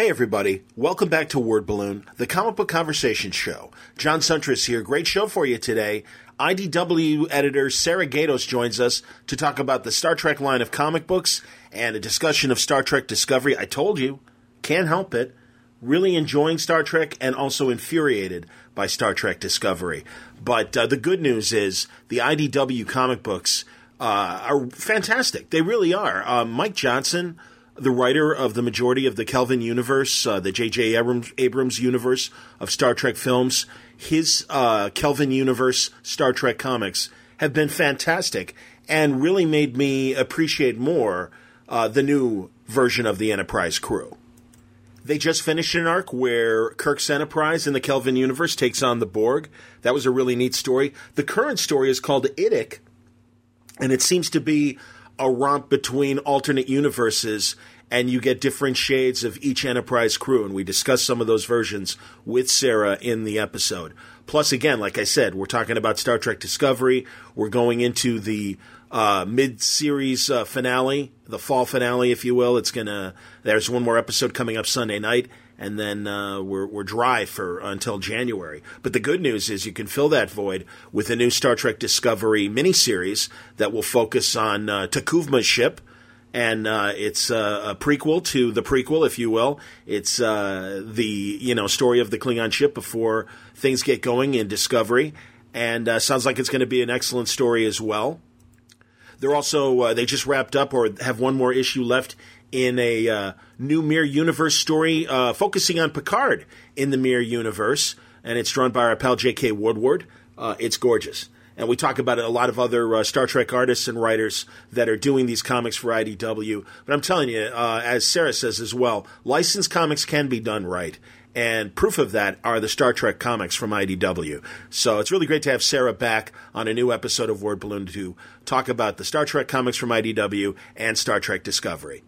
Hey everybody, welcome back to Word Balloon, the comic book conversation show. John Siuntres here. Great show for you today. IDW editor Sarah Gaydos joins us to talk about the Star Trek line of comic books and a discussion of Star Trek Discovery. I told you, can't help it. Really enjoying Star Trek and also infuriated by Star Trek Discovery. But uh, the good news is the IDW comic books uh, are fantastic. They really are. Uh, Mike Johnson the writer of the majority of the Kelvin universe, uh, the J.J. Abrams, Abrams, universe of Star Trek films. His uh, Kelvin universe Star Trek comics have been fantastic and really made me appreciate more uh, the new version of the Enterprise crew. They just finished an arc where Kirk's Enterprise in the Kelvin universe takes on the Borg. That was a really neat story. The current story is called Idic, and it seems to be a romp between alternate universes and you get different shades of each Enterprise crew. And we discussed some of those versions with Sarah in the episode. Plus, again, like I said, we're talking about Star Trek Discovery. We're going into the uh, mid-series uh, finale, the fall finale, if you will. It's gonna. There's one more episode coming up Sunday night, and then uh, we're we're dry for until January. But the good news is you can fill that void with a new Star Trek Discovery miniseries that will focus on uh, T'Kuvma's ship and uh, it's uh, a prequel to the prequel, if you will. It's uh, the you know story of the Klingon ship before things get going in Discovery, and uh, sounds like it's going to be an excellent story as well. They're also they just wrapped up or have one more issue left in a new Mirror Universe story focusing on Picard in the Mirror Universe, and it's drawn by our pal J.K. Woodward. it's gorgeous and we talk about a lot of other uh, Star Trek artists and writers that are doing these comics for IDW. But I'm telling you, uh, as Sarah says as well, licensed comics can be done right. And proof of that are the Star Trek comics from IDW. So it's really great to have Sarah back on a new episode of Word Balloon to talk about the Star Trek comics from IDW and Star Trek Discovery.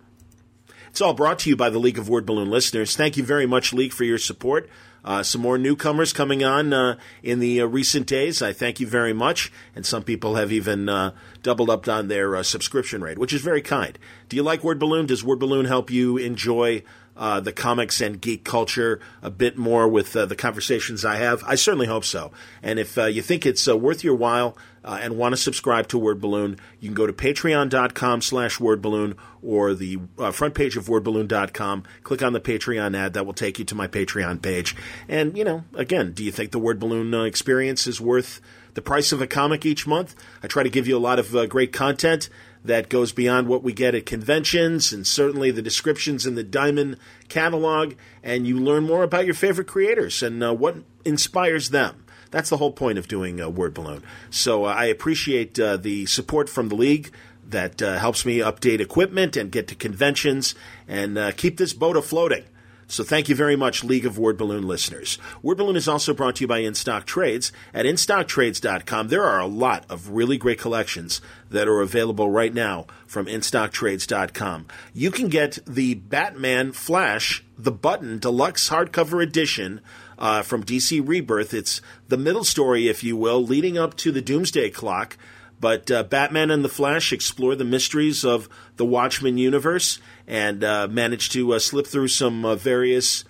It's all brought to you by the League of Word Balloon listeners. Thank you very much, League, for your support. Uh, some more newcomers coming on uh, in the uh, recent days. I thank you very much. And some people have even uh, doubled up on their uh, subscription rate, which is very kind. Do you like Word Balloon? Does Word Balloon help you enjoy uh, the comics and geek culture a bit more with the conversations I have? I certainly hope so. And if you think it's worth your while uh, and want to subscribe to Word Balloon, you can go to patreon.com slash wordballoon or the uh, front page of wordballoon.com. Click on the Patreon ad. That will take you to my Patreon page. And, you know, again, do you think the Word Balloon experience is worth the price of a comic each month? I try to give you a lot of great content that goes beyond what we get at conventions and certainly the descriptions in the Diamond catalog. And you learn more about your favorite creators and uh, what inspires them. That's the whole point of doing a Word Balloon. So uh, I appreciate uh, the support from the league that uh, helps me update equipment and get to conventions and uh, keep this boat afloating. So thank you very much, League of Word Balloon listeners. Word Balloon is also brought to you by InStock Trades. At InStockTrades.com, there are a lot of really great collections that are available right now from InStockTrades.com. You can get the Batman Flash, the Button Deluxe Hardcover Edition uh, from DC Rebirth. It's the middle story, if you will, leading up to the Doomsday Clock. But uh, Batman and the Flash explore the mysteries of the Watchmen universe and uh, managed to uh, slip through some uh, various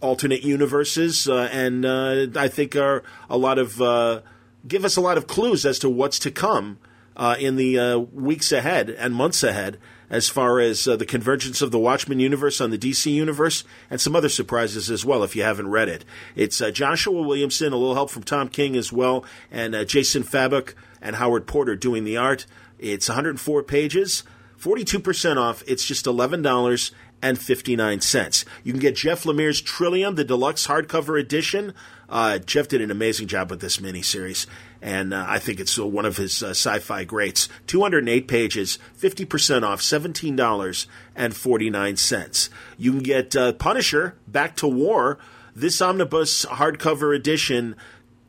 alternate universes, uh, and I think are a lot of give us a lot of clues as to what's to come in the weeks ahead and months ahead. As far as uh, the convergence of the Watchmen universe on the DC universe, and some other surprises as well, if you haven't read it. It's uh, Joshua Williamson, a little help from Tom King as well, and uh, Jason Fabok and Howard Porter doing the art. It's 104 pages. 42% off. It's just $11.59. You can get Jeff Lemire's Trillium, the deluxe hardcover edition. Uh, Jeff did an amazing job with this miniseries, and uh, I think it's one of his uh, sci fi greats. 208 pages, 50% off, $17.49. You can get uh, Punisher, Back to War. This omnibus hardcover edition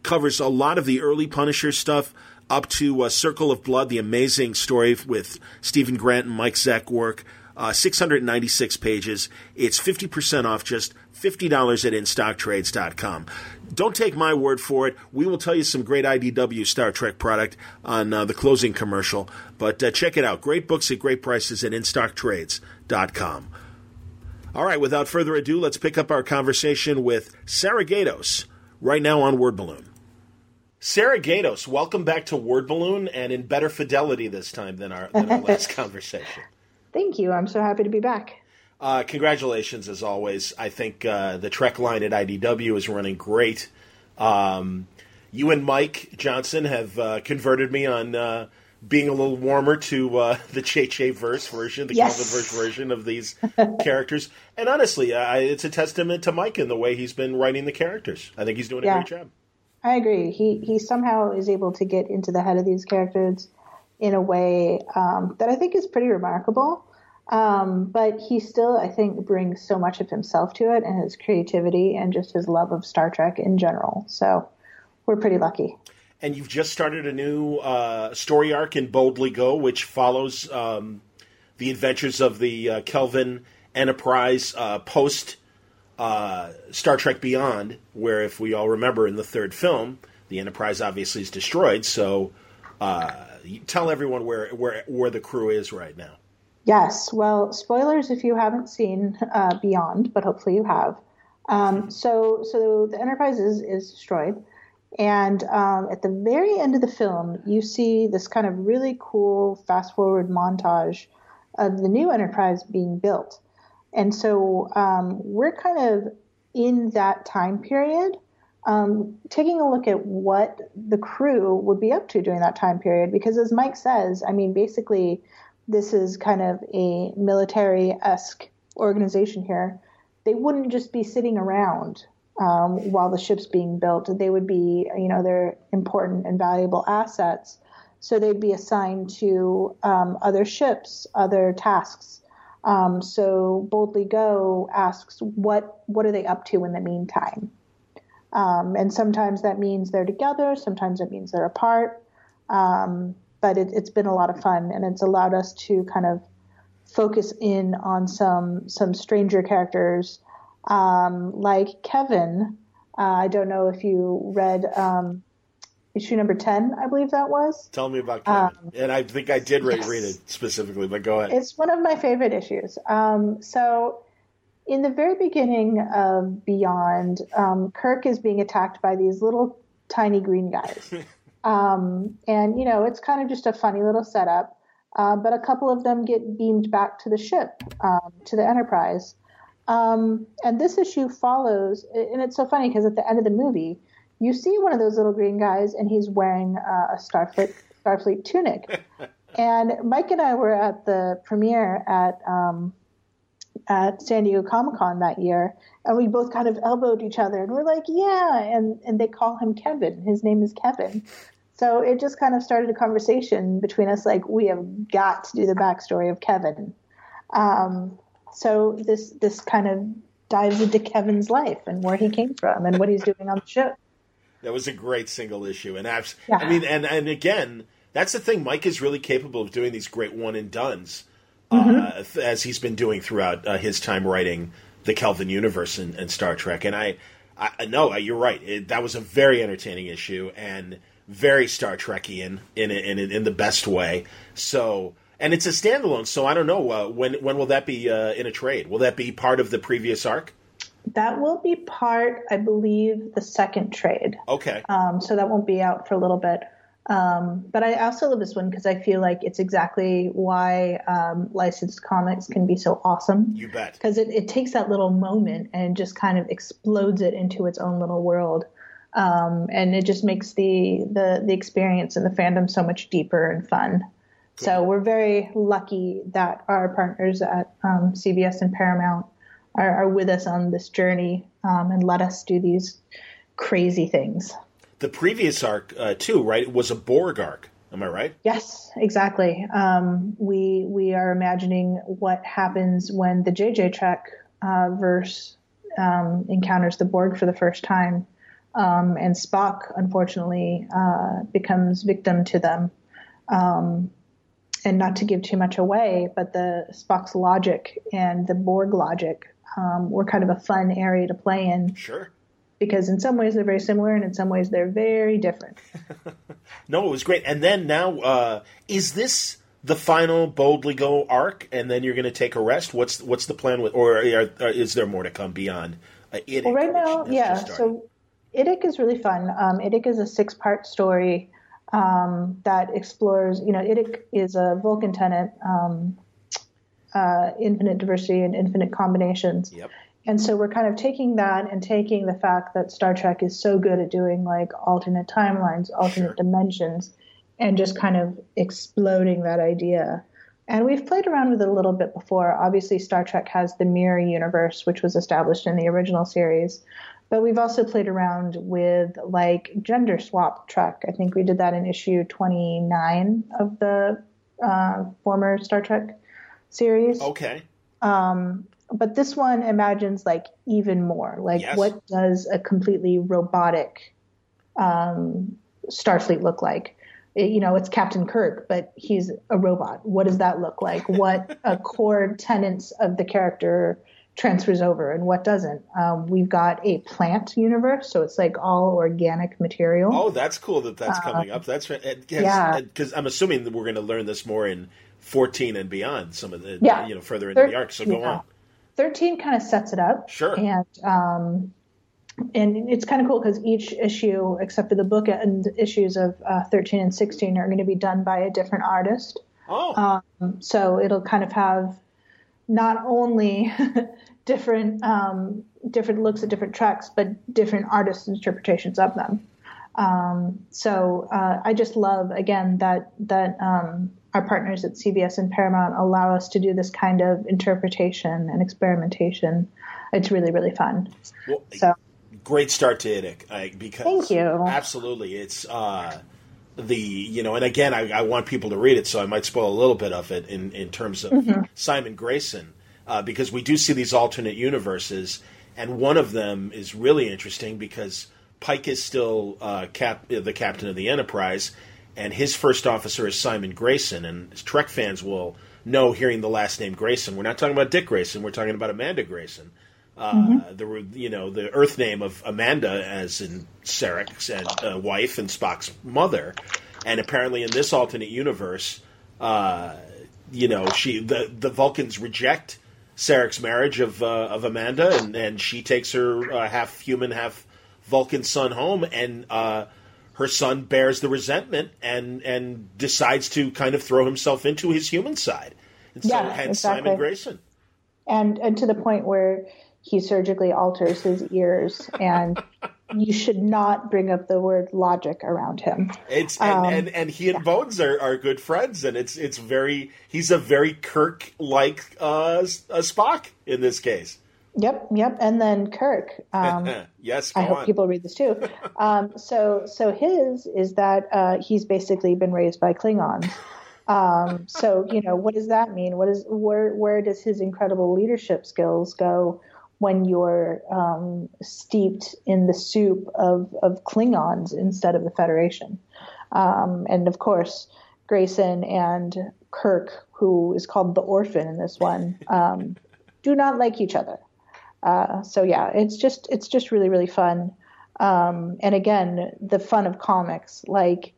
covers a lot of the early Punisher stuff up to uh, Circle of Blood, the amazing story with Steven Grant and Mike Zeck work. Uh, 696 pages. It's 50% off, just $50 at InStockTrades.com. Don't take my word for it. We will tell you some great IDW Star Trek product on uh, the closing commercial, but uh, check it out. Great books at great prices at InStockTrades.com. All right, without further ado, let's pick up our conversation with Sarah Gaydos right now on Word Balloon. Sarah Gaydos, welcome back to Word Balloon and in better fidelity this time than our, than our last conversation. Thank you. I'm so happy to be back. Uh, congratulations, as always. I think uh, the Trek line at IDW is running great. Um, you and Mike Johnson have uh, converted me on uh, being a little warmer to uh, the Che verse version, the yes. Kelvin verse version of these characters. And honestly, I, it's a testament to Mike and the way he's been writing the characters. I think he's doing a Yeah. great job. I agree. He he somehow is able to get into the head of these characters in a way um, that I think is pretty remarkable. Um, but he still, I think, brings so much of himself to it and his creativity and just his love of Star Trek in general. So we're pretty lucky. And you've just started a new uh, story arc in Boldly Go, which follows um, the adventures of the uh, Kelvin Enterprise uh, post uh, Star Trek Beyond, where, if we all remember in the third film, the Enterprise obviously is destroyed. So uh, tell everyone where, where, where the crew is right now. Yes. Well, spoilers if you haven't seen uh, Beyond, but hopefully you have. Um, so, so the Enterprise is, is destroyed, and um, at the very end of the film, you see this kind of really cool fast forward montage of the new Enterprise being built, and so um, we're kind of in that time period. Um, taking a look at what the crew would be up to during that time period, because as Mike says, I mean, basically, this is kind of a military esque organization here, they wouldn't just be sitting around um, while the ship's being built. They would be, you know, they're important and valuable assets. So they'd be assigned to um, other ships, other tasks. Um, so Boldly Go asks, what what are they up to in the meantime? Um, and sometimes that means they're together. Sometimes it means they're apart. Um, but it, it's been a lot of fun, and it's allowed us to kind of focus in on some some stranger characters, um, like Kevin. Uh, I don't know if you read um, issue number ten, I believe that was. Tell me about Kevin. and I think I did yes. read it specifically, but go ahead. It's one of my favorite issues. Um, so, in the very beginning of Beyond, um, Kirk is being attacked by these little tiny green guys. um, and, you know, it's kind of just a funny little setup. Uh, but a couple of them get beamed back to the ship, um, to the Enterprise. Um, and this issue follows, and it's so funny because at the end of the movie, you see one of those little green guys, and he's wearing uh, a Starfleet Starfleet tunic. and Mike and I were at the premiere at um, at San Diego Comic Con that year, and we both kind of elbowed each other, and we're like, "Yeah!" And and they call him Kevin. His name is Kevin. So it just kind of started a conversation between us, like we have got to do the backstory of Kevin. Um, so this this kind of dives into Kevin's life and where he came from and what he's doing on the ship. That was a great single issue, and abs- Yeah. I mean, and and again, that's the thing. Mike is really capable of doing these great one and duns, uh, th- as he's been doing throughout uh, his time writing the Kelvin universe and, and Star Trek. And I, I no, you're right. It, that was a very entertaining issue and very Star Trekian in in in, in the best way. So. And it's a standalone, so I don't know uh, when. When will that be uh, in a trade? Will that be part of the previous arc? That will be part, I believe, the second trade. Okay, Um, so that won't be out for a little bit. Um, but I also love this one because I feel like it's exactly why um, licensed comics can be so awesome. you bet. Because it, it takes that little moment and just kind of explodes it into its own little world. Um, and it just makes the, the, the experience and the fandom so much deeper and fun. So we're very lucky that our partners at um, CBS and Paramount are, are with us on this journey um, and let us do these crazy things. The previous arc, uh, too, right? Was a Borg arc. Am I right? Yes, exactly. Um, we we are imagining what happens when the JJ Trek uh, verse um, encounters the Borg for the first time, um, and Spock unfortunately uh, becomes victim to them. Um, and not to give too much away, but the Spock's logic and the Borg logic um, were kind of a fun area to play in Sure. because in some ways they're very similar and in some ways they're very different. No, it was great. And then now, uh, is this the final boldly go arc, and then you're going to take a rest? What's what's the plan with, or are, are, is there more to come beyond uh, Well, right now, yeah. So Idic is really fun. Um, Idic is a six part story um, that explores. You know, Idic is a Vulcan tenant, um, uh, infinite diversity and infinite combinations. Yep. And so we're kind of taking that and taking the fact that Star Trek is so good at doing like alternate timelines, alternate sure. dimensions, and just kind of exploding that idea. And we've played around with it a little bit before. Obviously, Star Trek has the mirror universe, which was established in the original series. But we've also played around with like gender swap Trek. I think we did that in issue 29 of the uh, former Star Trek series. Okay. Um, but this one imagines like even more. Like, yes. what does a completely robotic um, Starfleet look like? You know, it's Captain Kirk, but he's a robot. What does that look like? What a core tenets of the character transfers over and what doesn't. Um, we've got a plant universe, so it's like all organic material. Oh, that's cool that that's coming up. That's yeah, because I'm assuming that we're going to learn this more in 14 and beyond. Some of the yeah. you know further into Thir- the arc. So go yeah. on. 13 kind of sets it up. Sure. And um, and it's kind of cool because each issue, except for the book and issues of uh, 13 and 16, are going to be done by a different artist. Oh. Um, so it'll kind of have not only different um, different looks at different tracks, but different artists' interpretations of them. Um, so uh, I just love again that that um, our partners at CBS and Paramount allow us to do this kind of interpretation and experimentation. It's really really fun. Well, so great start to Idic because thank you. Absolutely, it's. Uh, the you know, and again, I, I, want people to read it, so I might spoil a little bit of it in in terms of mm-hmm. Simon Grayson, uh, because we do see these alternate universes, and one of them is really interesting because Pike is still uh, cap the captain of the Enterprise, and his first officer is Simon Grayson, and Trek fans will know hearing the last name Grayson. We're not talking about Dick Grayson, we're talking about Amanda Grayson. Uh, mm-hmm. the you know the Earth name of Amanda, as in Sarek's and uh, wife and Spock's mother, and apparently in this alternate universe, uh, you know she the the Vulcans reject Sarek's marriage of uh, of Amanda, and, and she takes her uh, half human, half Vulcan son home, and uh, her son bears the resentment and and decides to kind of throw himself into his human side. And so yeah, hence exactly. Simon Grayson. And and to the point where he surgically alters his ears and you should not bring up the word logic around him. It's and, um, and, and, he and yeah. Bones are, are good friends, and it's it's very he's a very Kirk like uh, a Spock in this case. Yep, yep. And then Kirk. Um, yes, I hope on. people read this too. Um, so so his is that uh, he's basically been raised by Klingons. Um, so you know what does that mean? What is where where does his incredible leadership skills go? When you're um, steeped in the soup of, of Klingons instead of the Federation. Um, and of course, Grayson and Kirk, who is called the orphan in this one, um, do not like each other. Uh, so yeah, it's just it's just really really fun. Um, and again, the fun of comics, like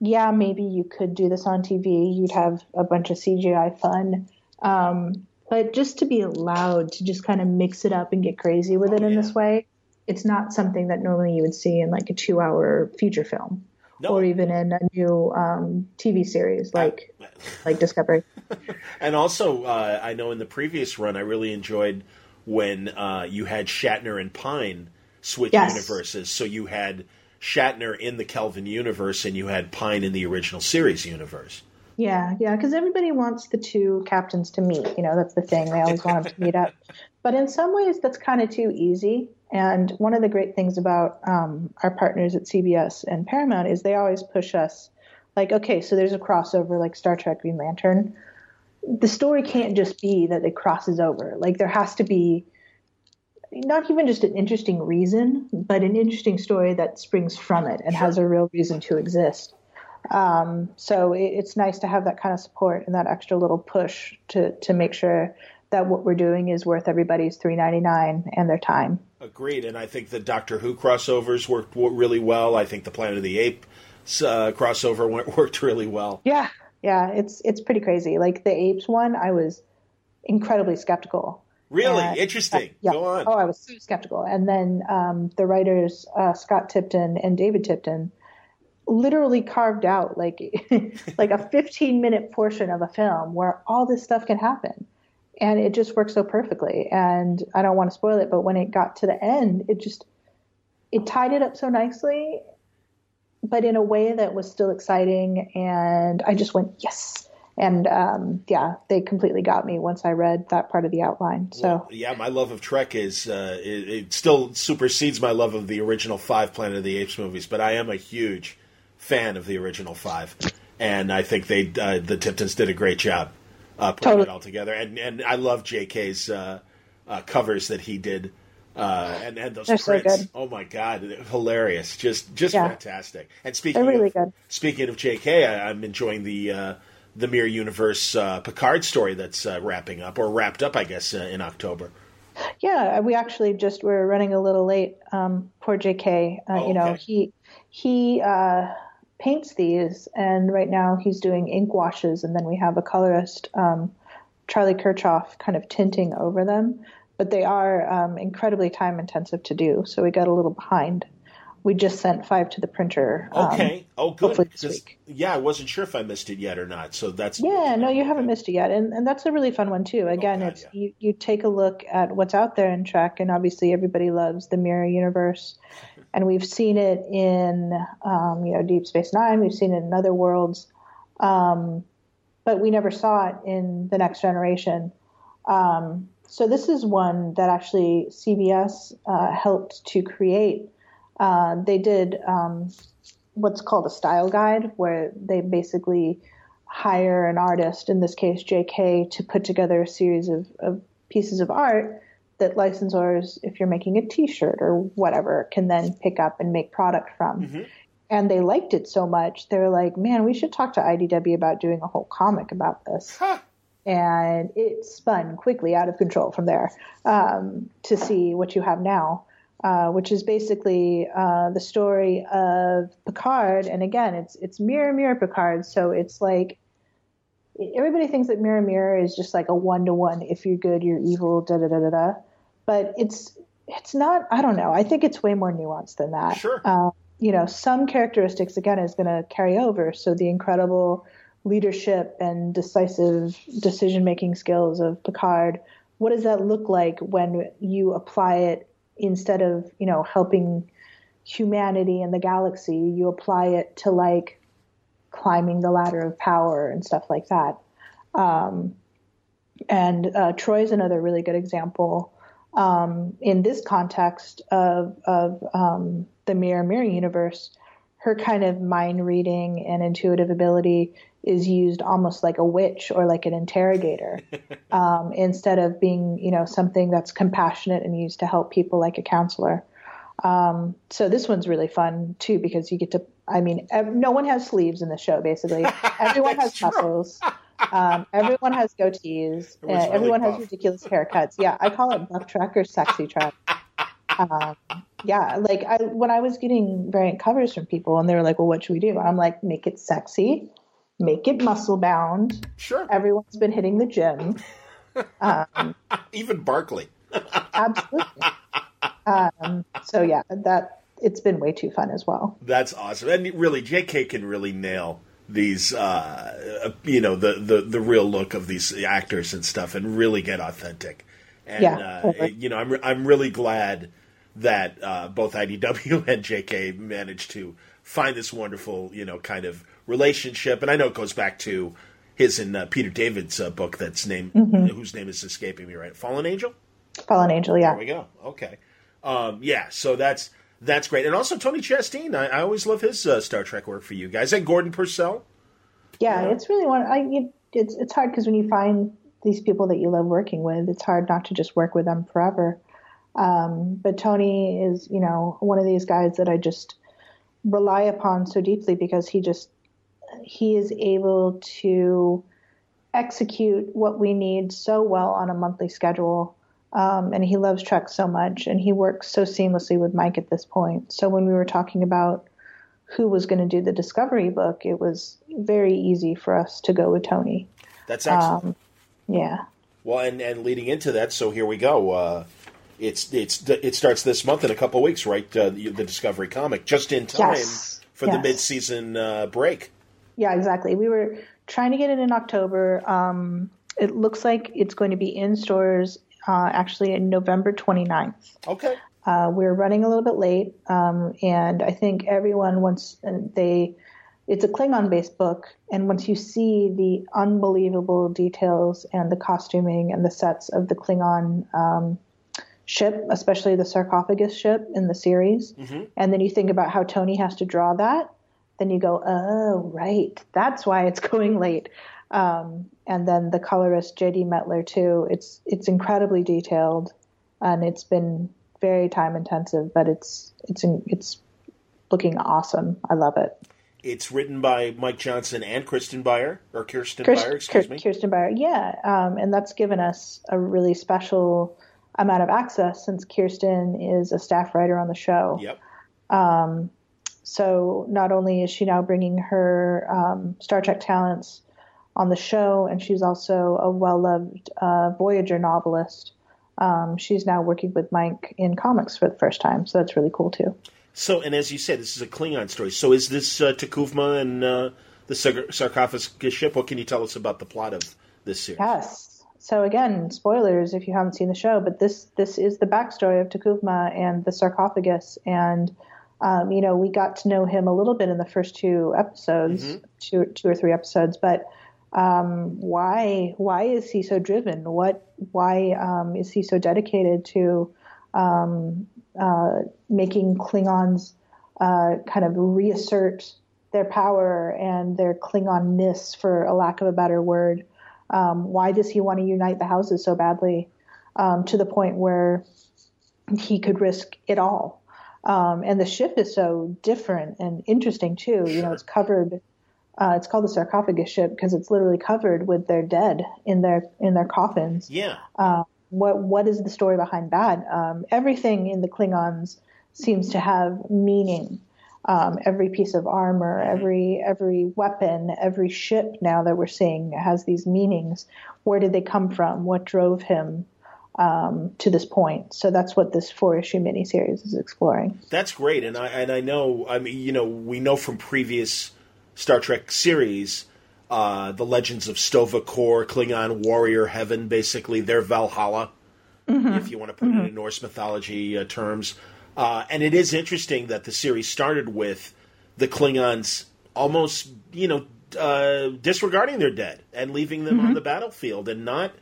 yeah, maybe you could do this on TV. You'd have a bunch of CGI fun. Um, but just to be allowed to just kind of mix it up and get crazy with oh, it in yeah. this way, it's not something that normally you would see in like a two hour feature film. No. Or even in a new um, TV series like like Discovery. and also, uh, I know in the previous run, I really enjoyed when uh, you had Shatner and Pine switch yes. universes. So you had Shatner in the Kelvin universe, and you had Pine in the original series universe. Yeah, yeah, because everybody wants the two captains to meet. You know, that's the thing. They always want them to meet up. But in some ways, that's kind of too easy. And one of the great things about um, our partners at CBS and Paramount is they always push us like, okay, so there's a crossover like Star Trek Green Lantern. The story can't just be that it crosses over. Like, there has to be not even just an interesting reason, but an interesting story that springs from it and sure. has a real reason to exist. Um, so it, it's nice to have that kind of support and that extra little push to to make sure that what we're doing is worth everybody's three ninety nine and their time. Agreed, and I think the Doctor Who crossovers worked really well. I think the Planet of the Apes uh, crossover went, worked really well. Yeah, yeah, it's it's pretty crazy. Like the apes one, I was incredibly skeptical. Really and, interesting. Uh, yeah. Go on. Oh, I was so skeptical. And then um, the writers uh, Scott Tipton and David Tipton literally carved out like like a 15 minute portion of a film where all this stuff can happen. And it just worked so perfectly. And i don't want to spoil it but when it got to the end it just it tied it up so nicely but in a way that was still exciting. And i just went yes. And um, yeah, they completely got me once I read that part of the outline. So well, yeah, my love of Trek is uh, it, it, still supersedes my love of the original five Planet of the Apes movies, but I am a huge fan of the original five, and I think they uh, the Tiptons did a great job uh, putting totally. it all together. And and I love J.K.'s uh, uh, covers that he did. Uh, and, and those They're prints, so oh my god, hilarious! Just just yeah. fantastic. And speaking really of, good. speaking of J.K., I, I'm enjoying the uh, the Mirror Universe uh, Picard story that's uh, wrapping up or wrapped up, I guess, uh, in October. Yeah, we actually just we're running a little late. Um, poor J.K. Oh, you know okay. he he paints these, and right now he's doing ink washes, and then we have a colorist, um, Charlie Kirchhoff, kind of tinting over them. But they are um, incredibly time intensive to do, so we got a little behind. We just sent five to the printer. Um, okay. oh, good. This week. Yeah, I wasn't sure if I missed it yet or not. So that's yeah. No, you haven't missed it yet, and and that's a really fun one too. Again, oh, God, it's yeah. you you take a look at what's out there in Trek, and obviously everybody loves the mirror universe and we've seen it in um, you know Deep Space Nine. We've seen it in other worlds, um, but we never saw it in the Next Generation. Um, so this is one that actually CBS uh, helped to create. Uh, they did um, what's called a style guide, where they basically hire an artist, in this case J.K., to put together a series of, of pieces of art that licensors, if you're making a T-shirt or whatever, can then pick up and make product from. Mm-hmm. And they liked it so much, they're like, "Man, we should talk to IDW about doing a whole comic about this." Huh. And it spun quickly out of control from there um, to see what you have now, uh, which is basically uh, the story of Picard. And again, it's it's mirror mirror Picard, so it's like everybody thinks that Mirror Mirror is just like a one to one. If you're good, you're evil. Da da da da da. But it's it's not. I don't know. I think it's way more nuanced than that. Sure. Uh, you know, some characteristics again is going to carry over. So the incredible leadership and decisive decision making skills of Picard. What does that look like when you apply it instead of you know helping humanity and the galaxy? You apply it to like climbing the ladder of power and stuff like that. Um, and uh, Troi is another really good example um, in this context of, of um, the mirror mirror universe. Her kind of mind reading and intuitive ability is used almost like a witch or like an interrogator, um, instead of being you know something that's compassionate and used to help people like a counselor. Um, so this one's really fun too because you get to. I mean, ev- no one has sleeves in the show. Basically, everyone has muscles. Um, everyone has goatees. Uh, everyone really has ridiculous haircuts. Yeah, I call it buff Trek or sexy Trek. Um, yeah, like I, when I was getting variant covers from people, and they were like, "Well, what should we do?" I'm like, "Make it sexy, make it muscle bound." Sure. Everyone's been hitting the gym. Um, Even Barclay. absolutely. Um, so yeah, that it's been way too fun as well. That's awesome, and really, J.K. can really nail these, uh, you know, the, the the real look of these actors and stuff, and really get authentic. And yeah, uh, you know, I'm I'm really glad that uh, both IDW and JK managed to find this wonderful, you know, kind of relationship. And I know it goes back to his and uh, Peter David's uh, book that's named mm-hmm. whose name is escaping me right, Fallen Angel. Fallen Angel, yeah. There we go. Okay. Um, yeah, so that's that's great, and also Tony Shasteen. I, I always love his uh, Star Trek work for you guys, and Gordon Purcell. Yeah, yeah. it's really one. I it, it's it's hard because when you find these people that you love working with, it's hard not to just work with them forever. Um, but Tony is, you know, one of these guys that I just rely upon so deeply because he just he is able to execute what we need so well on a monthly schedule um, and he loves Trek so much, and he works so seamlessly with Mike at this point. So when we were talking about who was going to do the Discovery book, it was very easy for us to go with Tony. That's excellent. Um, yeah. Well, and, and leading into that, so here we go. Uh, it's it's it starts this month in a couple weeks, right? Uh, the, the, Discovery comic, just in time yes. for yes. the mid-season uh, break. Yeah, exactly. We were trying to get it in October. Um, it looks like it's going to be in stores uh, actually in November 29th. Okay. Uh, we're running a little bit late, um, and I think everyone once they it's a Klingon based book, and once you see the unbelievable details and the costuming and the sets of the Klingon um, ship, especially the sarcophagus ship in the series, mm-hmm. and then you think about how Tony has to draw that, then you go, oh, right, that's why it's going late. Um, and then the colorist J.D. Mettler too. It's it's incredibly detailed, and it's been very time intensive, but it's it's it's looking awesome. I love it. It's written by Mike Johnson and Kirsten Beyer, or Kirsten Kirst, Beyer, excuse me. Kirsten Beyer, yeah, um, and that's given us a really special amount of access since Kirsten is a staff writer on the show. Yep. Um, so not only is she now bringing her um, Star Trek talents on the show, and she's also a well-loved uh, Voyager novelist. Um, she's now working with Mike in comics for the first time, so that's really cool too. So, and as you said, this is a Klingon story. So, is this uh, T'Kuvma and uh, the sarcophagus ship? What can you tell us about the plot of this series? Yes. So again, spoilers if you haven't seen the show, but this this is the backstory of T'Kuvma and the sarcophagus, and um, you know we got to know him a little bit in the first two episodes, mm-hmm. two two or three episodes, but um, why why is he so driven? What why um, is he so dedicated to um, uh, making Klingons uh, kind of reassert their power and their Klingonness, for a lack of a better word. Um, why does he want to unite the houses so badly um, to the point where he could risk it all? Um, and the ship is so different and interesting too. You know, it's covered. Uh, it's called the sarcophagus ship because it's literally covered with their dead in their in their coffins. Yeah. Uh, what what is the story behind that? Um, everything in the Klingons seems to have meaning. Um, every piece of armor, mm-hmm. every every weapon, every ship now that we're seeing has these meanings. Where did they come from? What drove him um, to this point? So that's what this four issue miniseries is exploring. That's great, and I and I know. I mean, you know, we know from previous Star Trek series uh, the legends of Sto-vo-kor, Klingon warrior heaven, basically their Valhalla, mm-hmm. if you want to put mm-hmm. it in Norse mythology uh, terms. Uh, and it is interesting that the series started with the Klingons almost, you know, uh, disregarding their dead and leaving them mm-hmm. on the battlefield and not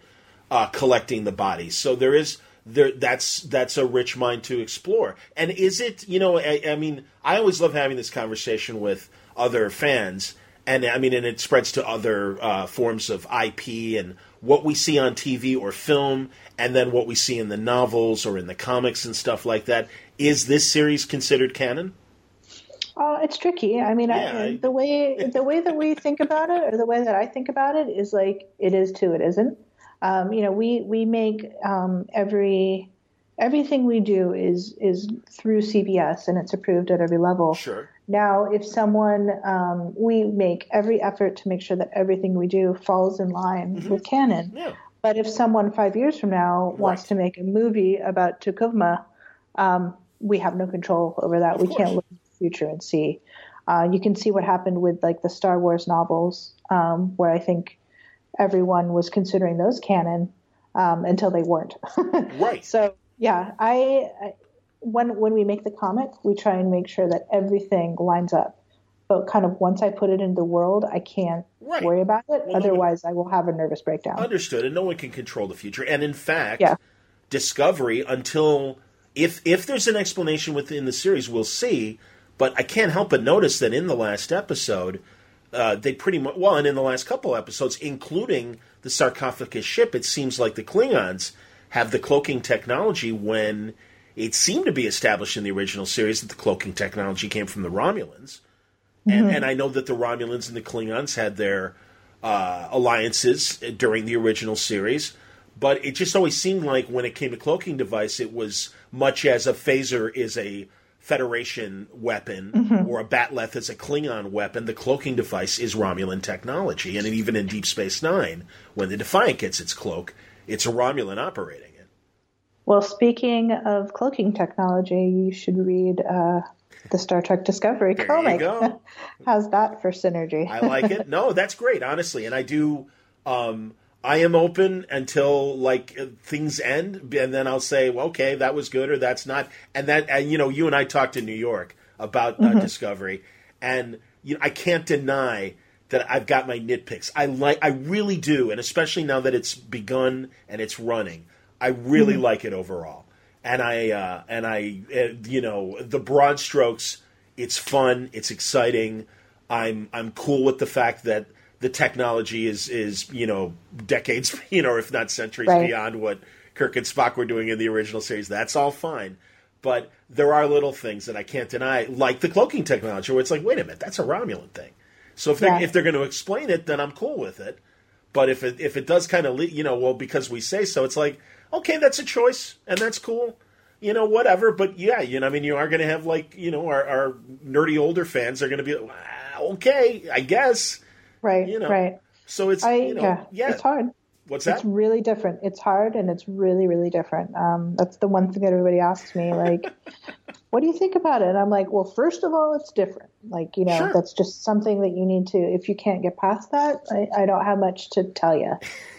uh, collecting the bodies. So there is there that's that's a rich mind to explore. And is it, you know, I, I mean, I always love having this conversation with other fans and I mean, and it spreads to other uh, forms of IP and what we see on TV or film, and then what we see in the novels or in the comics and stuff like that. Is this series considered canon? Uh, it's tricky. I mean, yeah, I, I, the way the way that we think about it, or the way that I think about it, is like it is too, it isn't. Um, you know, we we make um, every everything we do is is through CBS and it's approved at every level. Sure. Now, if someone, um, we make every effort to make sure that everything we do falls in line mm-hmm. with canon. Yeah. But if someone five years from now right. wants to make a movie about T'Kuvma, um, we have no control over that. Of we course. can't look in the future and see. Uh, you can see what happened with like the Star Wars novels, um, where I think everyone was considering those canon um, until they weren't. right. So yeah, I, I when when we make the comic, we try and make sure that everything lines up. But kind of once I put it in the world, I can't right. worry about it. Well, Otherwise, no one, I will have a nervous breakdown. Understood. And no one can control the future. And in fact, yeah. Discovery until if if there's an explanation within the series, we'll see. But I can't help but notice that in the last episode, uh, they pretty much well, and in the last couple episodes, including the sarcophagus ship, it seems like the Klingons have the cloaking technology when it seemed to be established in the original series that the cloaking technology came from the Romulans. Mm-hmm. And, and, I know that the Romulans and the Klingons had their uh, alliances during the original series, but it just always seemed like when it came to cloaking device, it was much as a phaser is a Federation weapon Mm-hmm. or a bat'leth is a Klingon weapon, the cloaking device is Romulan technology. And even in Deep Space Nine, when the Defiant gets its cloak, it's a Romulan operating. Well, speaking of cloaking technology, you should read uh, the Star Trek Discovery There comic. you go. How's that for synergy? I like it. No, that's great, honestly. And I do. Um, I am open until like things end, and then I'll say, well, okay, that was good or that's not. And that, and you know, you and I talked in New York about uh, Discovery, and you know, I can't deny that I've got my nitpicks. I like, I really do, and especially now that it's begun and it's running, I really like it overall. And I, uh, and I, uh, you know, the broad strokes. It's fun. It's exciting. I'm I'm cool with the fact that the technology is is you know decades you know if not centuries Right. beyond what Kirk and Spock were doing in the original series. That's all fine, but there are little things that I can't deny, like the cloaking technology, where it's like, wait a minute, that's a Romulan thing. So if they're if they're going to explain it, then I'm cool with it. But if it if it does kind of lead, you know well because we say so, it's like okay, that's a choice and that's cool. You know, whatever. But yeah, you know, I mean, you are going to have like you know our, our nerdy older fans are going to be like, "Ah, okay, I guess. right, you know, right. So it's I you know yeah, yeah. it's hard. What's that? It's really different. It's hard and it's really, really different. Um, that's the one thing that everybody asks me, like, what do you think about it? And I'm like, well, first of all, it's different. Like, you know, Sure. that's just something that you need to, if you can't get past that, I, I don't have much to tell you.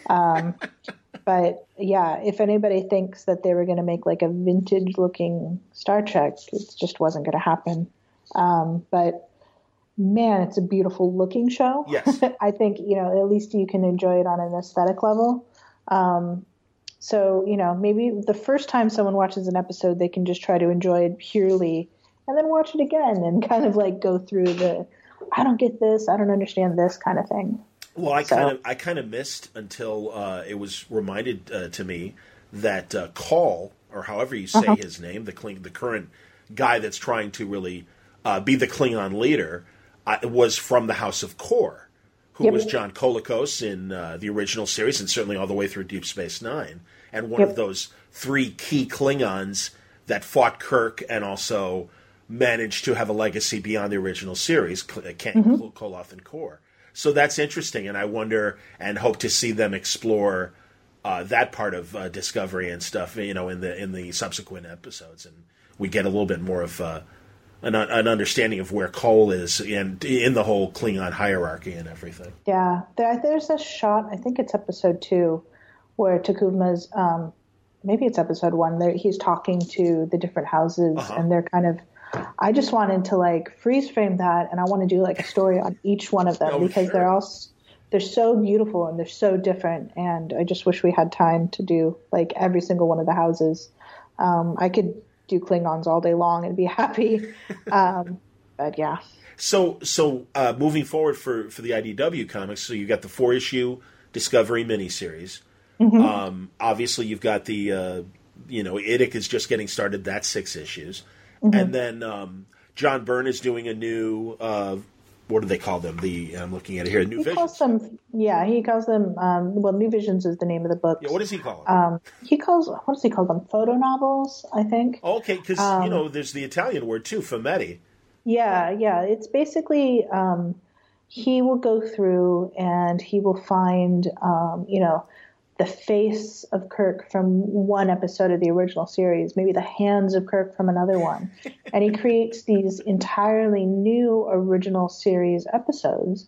Um, but yeah, if anybody thinks that they were going to make like a vintage looking Star Trek, it just wasn't going to happen. Um, but man, it's a beautiful looking show. Yes. I think, you know, at least you can enjoy it on an aesthetic level. Um, so, you know, maybe the first time someone watches an episode, they can just try to enjoy it purely and then watch it again and kind of like go through the, I don't get this, I don't understand this kind of thing. Well, I So- kind of I kind of missed until uh, it was reminded uh, to me that uh, Call, or however you say Uh-huh. his name, the Kling, the current guy that's trying to really uh, be the Klingon leader, uh, was from the House of Kor, who Yep. was John Colicos in uh, the original series, and certainly all the way through Deep Space Nine, and one of those three key Klingons that fought Kirk and also managed to have a legacy beyond the original series, Kang, Koloth, and Kor. So that's interesting, and I wonder and hope to see them explore uh, that part of uh, Discovery and stuff, you know, in the in the subsequent episodes, and we get a little bit more of uh, an, an understanding of where Kol is and in the whole Klingon hierarchy and everything. Yeah, there, there's a shot. I think it's episode two, where Takuma's. Um, maybe it's episode one. There, he's talking to the different houses, Uh-huh. and they're kind of. I just wanted to like freeze frame that, and I want to do like a story on each one of them Oh, because sure. they're all they're so beautiful and they're so different. And I just wish we had time to do like every single one of the houses. Um, I could do Klingons all day long and be happy. Um, but yeah. So, so uh, moving forward for for the IDW comics, so you got the four issue Discovery miniseries. Um, obviously, you've got the uh, you know Idic is just getting started. That's six issues, and then um, John Byrne is doing a new. Uh, what do they call them? The I'm looking at it here. New He Visions. calls them, yeah, he calls them, um, well, New Visions is the name of the book. Yeah, what does he call them? Um, he calls, what does he call them? Photo novels, I think. okay, because um, you know there's the Italian word too, fumetti. Yeah, yeah. It's basically, um, he will go through and he will find, um, you know, the face of Kirk from one episode of the original series, maybe the hands of Kirk from another one. and he creates these entirely new original series episodes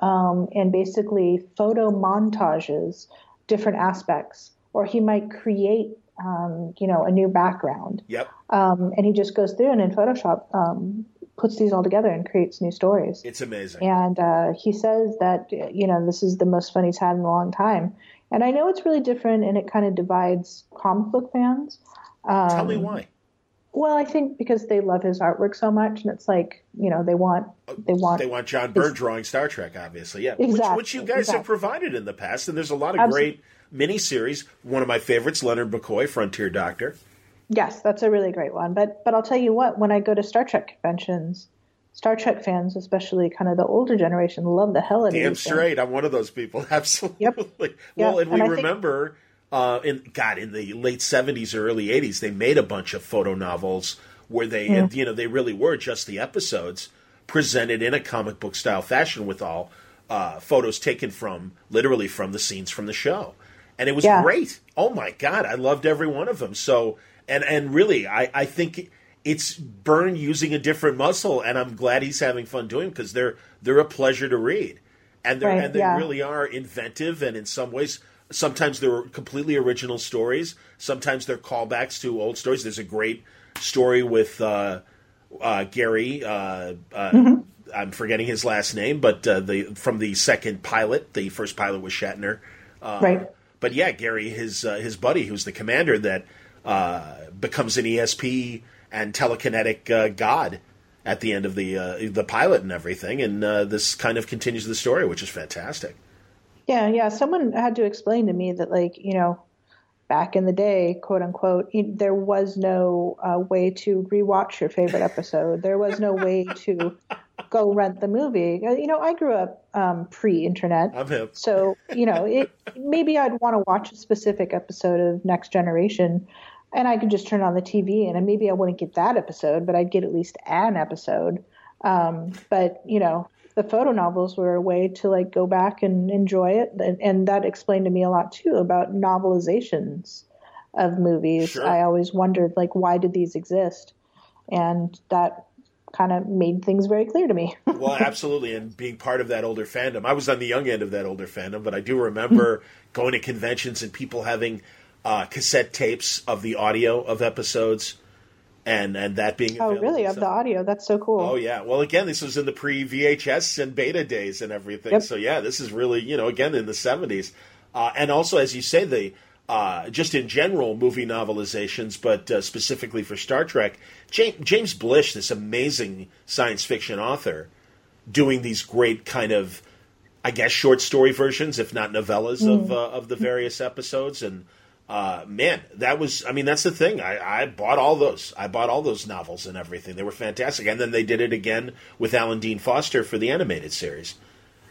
um, and basically photo montages different aspects. Or he might create, um, you know, a new background. Yep, Um, and he just goes through and in Photoshop um, puts these all together and creates new stories. it's amazing. And uh, he says that you know this is the most fun he's had in a long time. And I know it's really different, and it kind of divides comic book fans. Um, Tell me why. Well, I think because they love his artwork so much, and it's like you know they want they want They want John Byrne drawing Star Trek, obviously, yeah. Which, Exactly, which you guys have provided in the past, and there's a lot of Absol- great miniseries. One of my favorites, Leonard McCoy, Frontier Doctor. Yes, that's a really great one. But but I'll tell you what, when I go to Star Trek conventions, Star Trek fans, especially kind of the older generation, love the hell out of Damn these things. straight, I'm one of those people. Absolutely. Yep. Well, Yep, and we and I think- remember, uh, in God, in the late '70s or early '80s, they made a bunch of photo novels where they mm. you know they really were just the episodes presented in a comic book style fashion with all uh, photos taken from literally from the scenes from the show, and it was yeah. great. Oh my god, I loved every one of them. So and and really, I I think it's Byrne using a different muscle, and I'm glad he's having fun doing because they're they're a pleasure to read, and they right, and they yeah. really are inventive, and in some ways, sometimes they're completely original stories. Sometimes they're callbacks to old stories. There's a great story with uh, uh, Gary. Uh, uh mm-hmm. I'm forgetting his last name, but uh, the from the second pilot, the first pilot was Shatner. Uh, right. But yeah, Gary, his his buddy, who's the commander that becomes an ESP and telekinetic uh, god at the end of the uh, the pilot and everything, and uh, this kind of continues the story, which is fantastic. Yeah, yeah. Someone had to explain to me that, like, you know, back in the day, quote unquote, there was no uh, way to rewatch your favorite episode. There was no way to go rent the movie. Uh, you know, I grew up um, pre-internet, I'm hip. so you know, it maybe I'd want to watch a specific episode of Next Generation and I could just turn on the TV and maybe I wouldn't get that episode, but I'd get at least an episode. Um, but you know, the photo novels were a way to like go back and enjoy it, and, and that explained to me a lot too about novelizations of movies. Sure. I always wondered like why did these exist, and that kind of made things very clear to me. well, absolutely, and being part of that older fandom, I was on the young end of that older fandom, but I do remember going to conventions and people having uh, cassette tapes of the audio of episodes, and and that being oh really of the audio that's so cool. Oh yeah, well again this was in the pre VHS and beta days and everything. Yep. So yeah, this is really you know again in the seventies, uh, and also as you say the. Uh, just in general, movie novelizations, but uh, specifically for Star Trek, James, James Blish, this amazing science fiction author, doing these great kind of, I guess, short story versions, if not novellas, mm. of uh, of the various episodes, and uh, man, that was, I mean, that's the thing. I, I bought all those. I bought all those novels and everything. They were fantastic. And then they did it again with Alan Dean Foster for the animated series.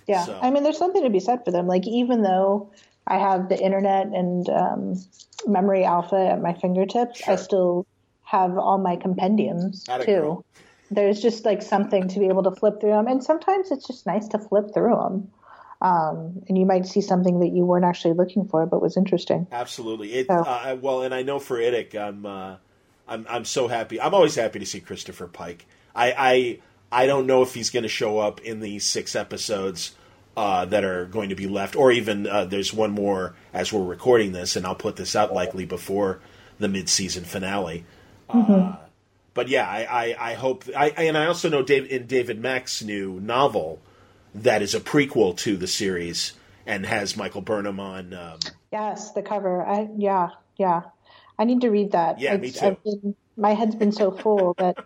Yeah. So. I mean, there's something to be said for them. Like, even though I have the internet and um, memory alpha at my fingertips, sure. I still have all my compendiums too. There's just like something to be able to flip through them. And sometimes it's just nice to flip through them um, and you might see something that you weren't actually looking for, but was interesting. Absolutely. It, so. uh, well, and I know for Idic, I'm, uh, I'm, I'm so happy. I'm always happy to see Christopher Pike. I, I, I don't know if he's going to show up in the six episodes uh, that are going to be left, or even uh, there's one more as we're recording this, and I'll put this out likely before the mid-season finale. Mm-hmm. Uh, but yeah, I, I, I hope. I, and I also know Dave, in David Mack's new novel that is a prequel to the series and has Michael Burnham on. Um, yes, the cover. I yeah yeah. I need to read that. Yeah, it's, me too. Been, my head's been so full that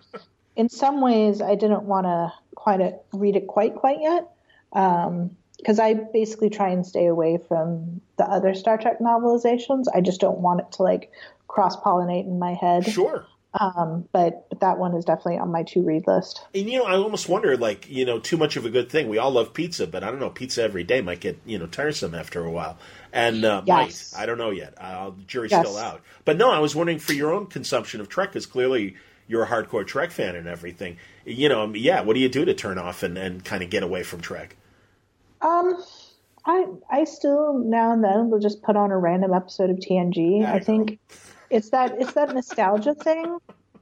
in some ways I didn't want to quite a, read it quite quite yet. because um, I basically try and stay away from the other Star Trek novelizations. I just don't want it to like cross pollinate in my head. Sure. Um, but but that one is definitely on my to read list. And you know, I almost wonder, like you know, too much of a good thing. We all love pizza, but I don't know, pizza every day might get you know tiresome after a while. And uh, yes. might I don't know yet. Uh, jury's yes. still out. But no, I was wondering for your own consumption of Trek, because clearly you're a hardcore Trek fan and everything. You know, yeah. What do you do to turn off and, and kind of get away from Trek? Um. I I still now and then will just put on a random episode of TNG. I, I think it's that it's that nostalgia thing.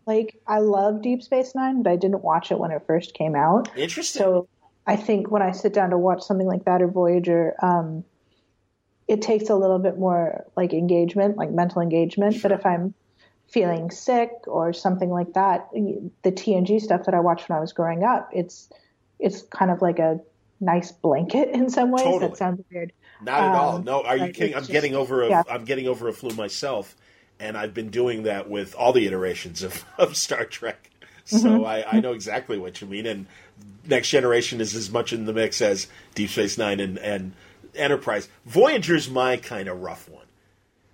Like I love Deep Space Nine, but I didn't watch it when it first came out. Interesting. So I think when I sit down to watch something like that or Voyager, um, it takes a little bit more like engagement, like mental engagement. Sure. But if I'm feeling sick or something like that, the TNG stuff that I watched when I was growing up, it's it's kind of like a nice blanket in some ways. Totally. That sounds weird. Not at um, all. No, are you kidding? I'm just, getting over a yeah. I'm getting over a flu myself and I've been doing that with all the iterations of, of Star Trek. So mm-hmm. I, I, know exactly what you mean. And Next Generation is as much in the mix as Deep Space Nine and, and Enterprise. Voyager's my kind of rough one.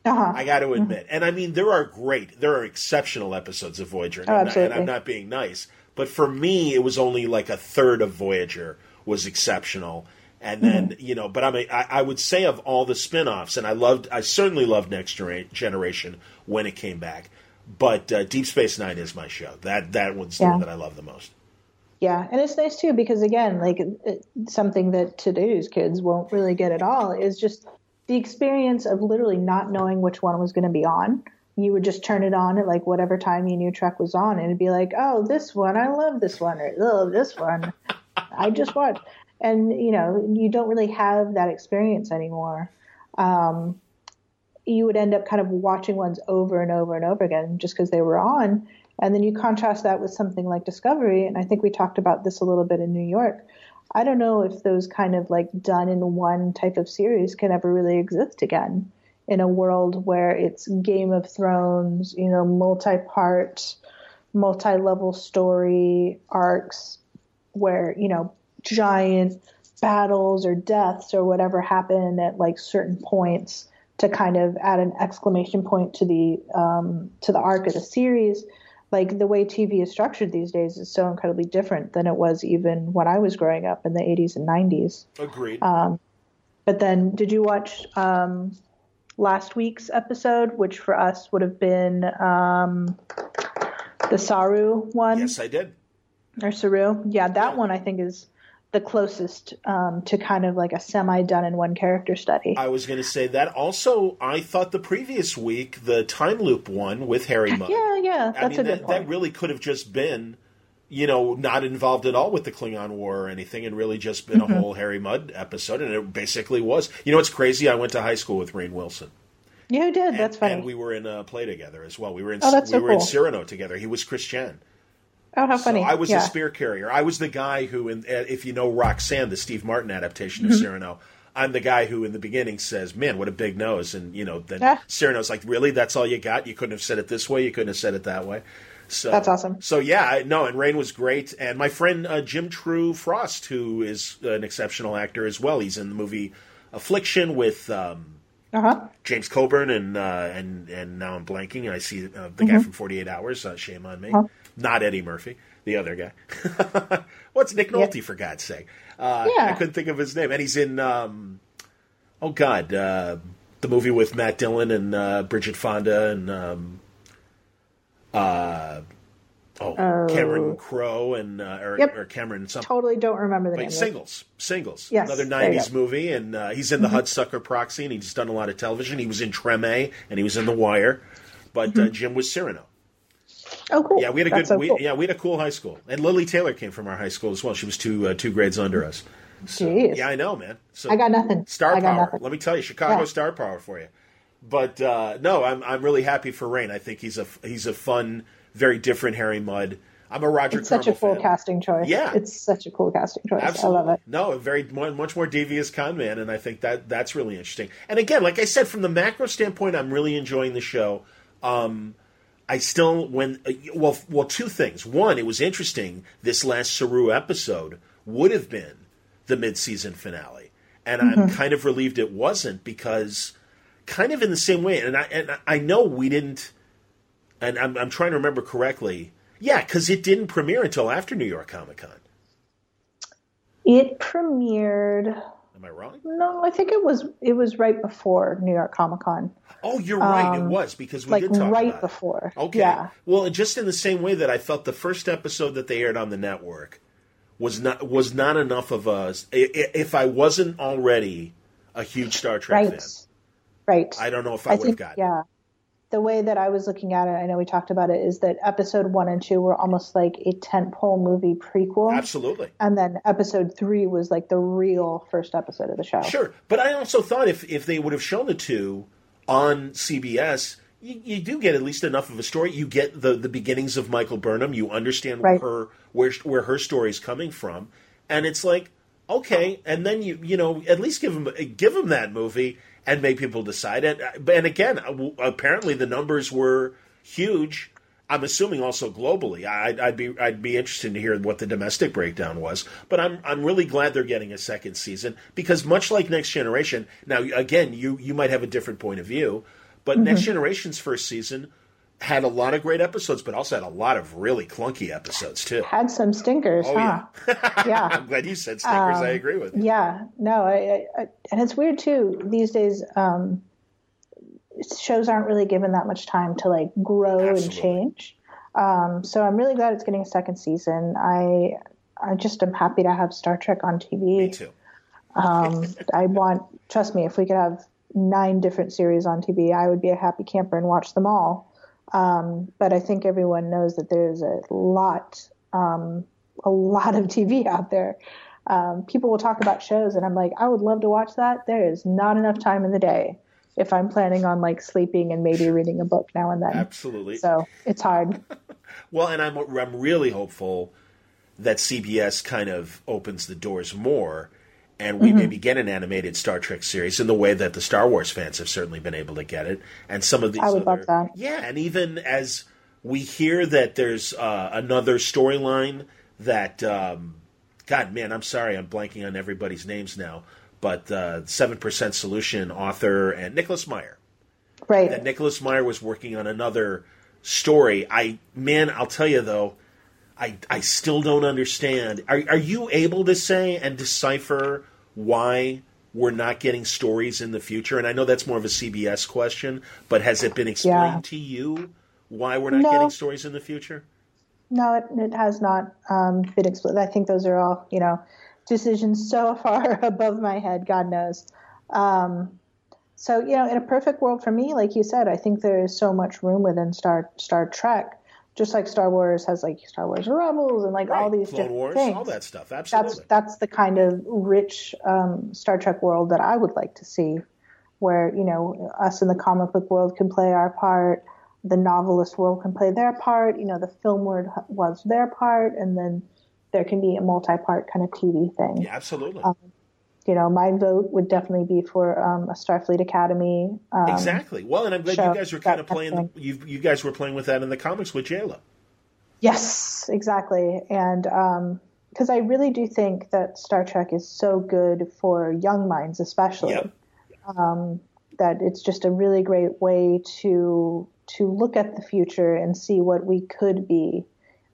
Uh-huh. I got to mm-hmm. admit. Mm-hmm. And I mean, there are great, there are exceptional episodes of Voyager. And, oh, I'm not, and I'm not being nice. But for me, it was only like a third of Voyager was exceptional and then mm-hmm. you know but i mean I, I, would say of all the spin-offs and i loved i certainly loved next generation when it came back but uh, Deep Space Nine is my show. That that one's the one that I love the most. Yeah, and it's nice too because again, like it- something that today's kids won't really get at all is just the experience of literally not knowing which one was going to be on. You would just turn it on at like whatever time you knew Trek was on, and it'd be like, "Oh, this one, I love this one," or "Oh, this one, I just watched." And you know, you don't really have that experience anymore. Um, you would end up kind of watching ones over and over and over again just because they were on. And then you contrast that with something like Discovery, and I think we talked about this a little bit in New York. I don't know if those kind of like done in one type of series can ever really exist again in a world where it's Game of Thrones, you know, multi part, multi level story arcs where, you know, giant battles or deaths or whatever happen at like certain points to kind of add an exclamation point to the um, to the arc of the series. Like the way TV is structured these days is so incredibly different than it was even when I was growing up in the 80s and 90s. Agreed. But then, did you watch um, last week's episode, which for us would have been um, the Saru one yes, I did. or Saru? Yeah, that one I think is the closest um, to kind of like a semi done in one character study. I was going to say that. Also, I thought the previous week, the time loop one with Harry Mudd. yeah, yeah, I that's mean, a good that, point. that really could have just been, you know, not involved at all with the Klingon War or anything, and really just been Mm-hmm. a whole Harry Mudd episode. And it basically was. You know, it's crazy? I went to high school with Rainn Wilson. you did. That's funny. And we were in a play together as well. We were in Oh, that's we so were in. Cyrano together. He was Christian. Oh, how funny! So! I was yeah. the spear carrier. I was the guy who, in, uh, if you know Roxanne, the Steve Martin adaptation Mm-hmm. of Cyrano, I'm the guy who, in the beginning, says, "Man, what a big nose," and you know, then Yeah. Cyrano's like, "Really? That's all you got? You couldn't have said it this way. You couldn't have said it that way." So That's awesome. So yeah, no, and Rainn was great, and my friend uh, Jim True Frost, who is an exceptional actor as well. He's in the movie Affliction with. Um, Uh huh. James Coburn and uh, and and now I'm blanking. I see uh, the Mm-hmm. guy from 48 Hours. Uh, shame on me. Uh-huh. Not Eddie Murphy, the other guy. What's Nick Nolte for God's sake? Uh, Yeah. I couldn't think of his name. And he's in um, oh God, uh, the movie with Matt Dillon and uh, Bridget Fonda and um, uh, oh Cameron Crowe and uh, or, Yep. or Cameron something. Totally don't remember the name. Like of singles, singles. Yes, Another '90s movie, and uh, he's in the Hudsucker Proxy, and he's done a lot of television. He was in Treme, and he was in The Wire. But uh, Jim was Cyrano. Oh, cool. Yeah, we had a. Good. so we, cool. Yeah, we had a cool high school, and Lili Taylor came from our high school as well. She was two uh, two grades under us. So, Jeez. yeah, I know, man. So I got nothing. Star I got power. nothing. Let me tell you, Chicago Yeah. star power for you. But uh, no, I'm I'm really happy for Rainn. I think he's a he's a fun, very different Harry Mudd. I'm a Roger It's such a Carmel cool fan. casting choice. Yeah. It's such a cool casting choice. Absolutely. I love it. No, a very much more devious con man, and I think that that's really interesting. And again, like I said, from the macro standpoint, I'm really enjoying the show. Um, I still when uh, well well two things. One, it was interesting. This last Saru episode would have been the mid-season finale, and I'm kind of relieved it wasn't because kind of in the same way. And I and I know we didn't. And I'm, I'm trying to remember correctly. Yeah, because it didn't premiere until after New York Comic Con. It premiered. Am I wrong? No, I think it was it was right before New York Comic Con. Oh, you're right. It was because we Um, like did talk right about it. before. Okay. Yeah. Well, just in the same way that I felt the first episode that they aired on the network was not was not enough of a. i- i- If I wasn't already a huge Star Trek Right. fan, Right. I don't know if I, would have gotten. yeah. The way that I was looking at it, I know we talked about it, is that episode one and two were almost like a tentpole movie prequel, Absolutely. and then episode three was like the real first episode of the show. Sure, but I also thought if if they would have shown the two on CBS, you, you do get at least enough of a story. You get the the beginnings of Michael Burnham. You understand Right. her where where her story is coming from, and it's like okay, and then you you know at least give them give them that movie and make people decide. And and again, apparently the numbers were huge. I'm assuming also globally. I'd, I'd be I'd be interested to hear what the domestic breakdown was. But I'm I'm really glad they're getting a second season because much like Next Generation. Now again, you you might have a different point of view, but Mm-hmm. Next Generation's first season had a lot of great episodes, but also had a lot of really clunky episodes too. Had some stinkers, Oh huh? yeah, yeah. I'm glad you said stickers. I agree with. you. Yeah, no, I, I, I, and it's weird too these days. Um, shows aren't really given that much time to like grow Absolutely. and change. Um, so I'm really glad it's getting a second season. I I just am happy to have Star Trek on TV. Me too. Um, I want, trust me, if we could have nine different series on TV, I would be a happy camper and watch them all. Um, but I think everyone knows that there's a lot, um, a lot of TV out there. Um, people will talk about shows, and I'm like, I would love to watch that. There is not enough time in the day if I'm planning on like sleeping and maybe reading a book now and then. Absolutely. So it's hard. Well, and I'm I'm really hopeful that CBS kind of opens the doors more, and we Mm-hmm. maybe get an animated Star Trek series in the way that the Star Wars fans have certainly been able to get it, and some of these. I would other, love that. Yeah, and even as we hear that there's uh, another storyline that, um, God, man, I'm sorry, I'm blanking on everybody's names now, but uh, Seven Percent Solution author and Nicholas Meyer Right. that Nicholas Meyer was working on another story. I man, I'll tell you though, I I still don't understand. Are are you able to say and decipher why we're not getting stories in the future? And I know that's more of a CBS question, but has it been explained Yeah. to you why we're not No. getting stories in the future? No, it, it has not um, been explained. I think those are all, you know, decisions so far above my head, God knows. Um, so, you know, in a perfect world for me, like you said, I think there is so much room within Star Star Trek, just like Star Wars has like Star Wars Rebels and like all these Clone different Wars, things. all that stuff. Absolutely. That's that's the kind of rich um, Star Trek world that I would like to see, where you know us in the comic book world can play our part, the novelist world can play their part, you know, the film world was their part, and then there can be a multi-part kind of TV thing. yeah, absolutely. You know, my vote would definitely be for um, a Starfleet Academy. Um, exactly. Well, and I'm glad you guys were kind of playing. The, you you guys were playing with that in the comics with Jaylah. Yes, exactly. And because I really do think that Star Trek is so good for young minds, especially. Yep. Um, that it's just a really great way to to look at the future and see what we could be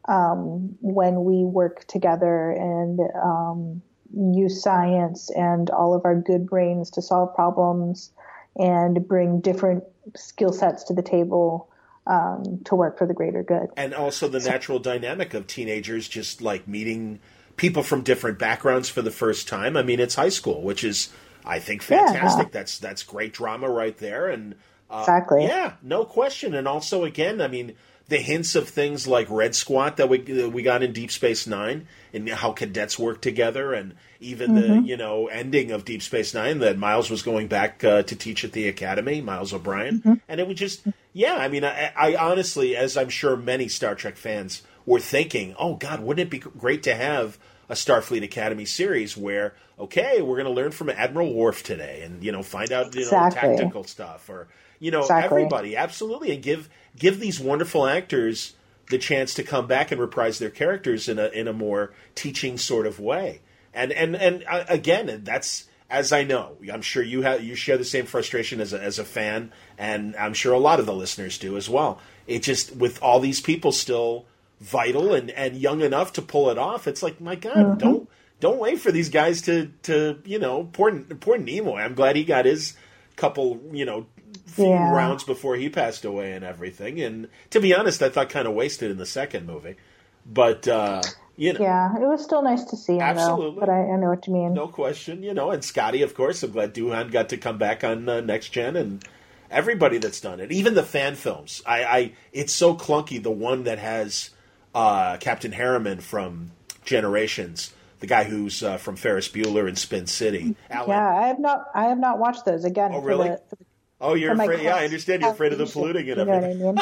um, when we work together and um, use science and all of our good brains to solve problems and bring different skill sets to the table um, to work for the greater good. and also the natural dynamic of teenagers just like meeting people from different backgrounds for the first time. I mean, it's high school, which is I think fantastic. That's that's great drama right there, and uh, Exactly. yeah, no question. And also, again, I mean, the hints of things like Red Squad that we that we got in Deep Space Nine, and how cadets work together, and even the you know ending of Deep Space Nine that Miles was going back uh, to teach at the academy, Miles O'Brien, and it was just yeah. I mean, I, I honestly, as I'm sure many Star Trek fans were thinking, oh God, wouldn't it be great to have a Starfleet Academy series where okay, we're going to learn from Admiral Worf today, and you know find out you know tactical stuff or you know Exactly. everybody absolutely and give give these wonderful actors the chance to come back and reprise their characters in a in a more teaching sort of way. And and and uh, again that's as I know I'm sure you have you share the same frustration as a, as a fan and I'm sure a lot of the listeners do as well. It just with all these people still vital and and young enough to pull it off it's like my god Mm-hmm. don't don't wait for these guys to to you know poor poor Nimoy I'm glad he got his couple you know few Yeah. rounds before he passed away and everything. And to be honest, I thought kind of wasted in the second movie. But uh, you know, Yeah, it was still nice to see him Absolutely. though. But I, I know what you mean. no question, you know. And Scotty, of course, I'm glad Doohan got to come back on uh, next gen and. Everybody that's done it, even the fan films, I, I it's so clunky. The one that has uh, Captain Harriman from Generations, the guy who's uh, from Ferris Bueller and Spin City. Alan. Yeah, I have not. I have not watched those again. Oh, for really? the- for the Oh, you're afraid? Yeah, I understand. You're afraid of the polluting and you know what I mean?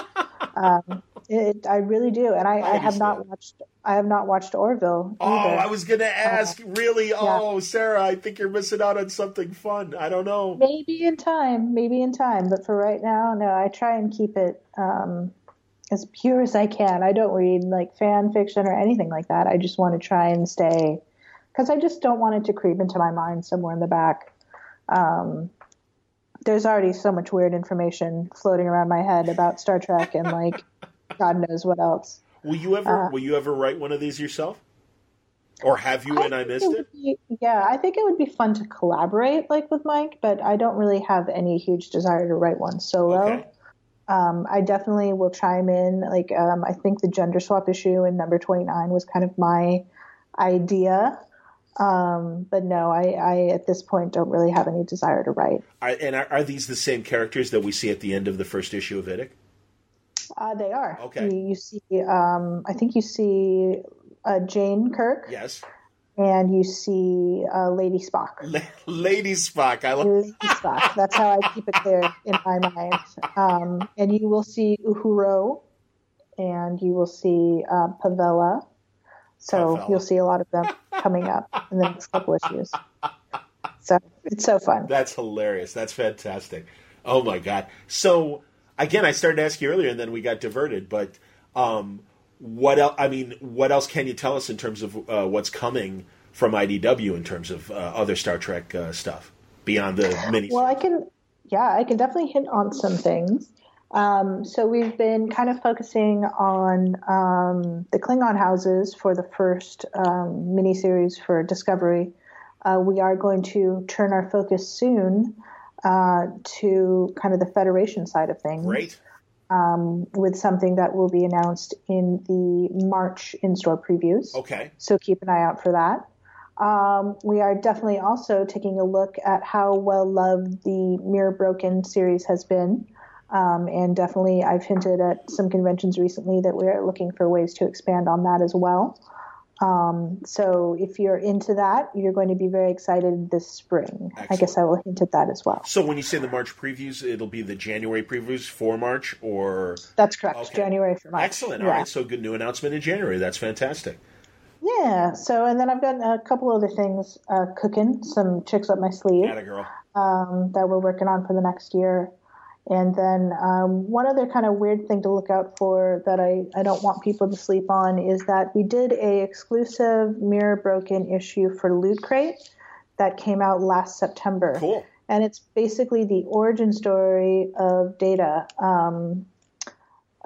um, it, I really do, and I, I, have not watched. I have not watched Orville Oh. I was gonna ask. really? Oh, Sarah, I think you're missing out on something fun. I don't know. Maybe in time, maybe in time, but for right now, no. I try and keep it um, as pure as I can. I don't read like fan fiction or anything like that. I just want to try and stay because I just don't want it to creep into my mind somewhere in the back. Um, there's already so much weird information floating around my head about Star Trek and like God knows what else. Will you ever? Uh, will you ever write one of these yourself? Or have you and I missed it? it? Be, yeah, I think it would be fun to collaborate like with Mike, but I don't really have any huge desire to write one solo. Okay. Um, I definitely will chime in. Like, um, I think the gender swap issue in number 29 was kind of my idea. Um, but no, I, I, at this point don't really have any desire to write. Are, and are, are, these the same characters that we see at the end of the first issue of Idic? Uh, they are. Okay. You, you see, um, I think you see uh, Jane Kirk. Yes. And you see uh, Lady Spock. La- Lady Spock, I love. Lady Spock. That's how I keep it there in my mind. Um, and you will see Uhura, and you will see uh, Pavella. So you'll see a lot of them coming up in the next couple issues. So it's so fun. That's hilarious. That's fantastic. Oh my god. So again, I started to ask you earlier, and then we got diverted. But um, what else? I mean, what else can you tell us in terms of uh, what's coming from IDW in terms of uh, other Star Trek uh, stuff beyond the mini? Well, I can, yeah, I can definitely hint on some things. Um, so we've been kind of focusing on um, the Klingon houses for the first um, miniseries for Discovery. Uh, we are going to turn our focus soon uh, to kind of the Federation side of things. Great. Um, with something that will be announced in the March in-store previews. Okay. So keep an eye out for that. Um, we are definitely also taking a look at how well loved the Mirror Broken series has been. Um, and definitely, I've hinted at some conventions recently that we're looking for ways to expand on that as well. Um, so if you're into that, you're going to be very excited this spring. Excellent. I guess I will hint at that as well. So when you say the March previews, it'll be the January previews for March, or That's correct. Okay. January for March. excellent. Yeah. All right. So good new announcement in January. That's fantastic. Yeah. So, and then I've got a couple other things uh, cooking, some tricks up my sleeve. Atta girl. um, that we're working on for the next year. And then um, one other kind of weird thing to look out for that I, I don't want people to sleep on is that we did a exclusive Mirror Broken issue for Loot Crate that came out last September. Cool. And it's basically the origin story of Data, um,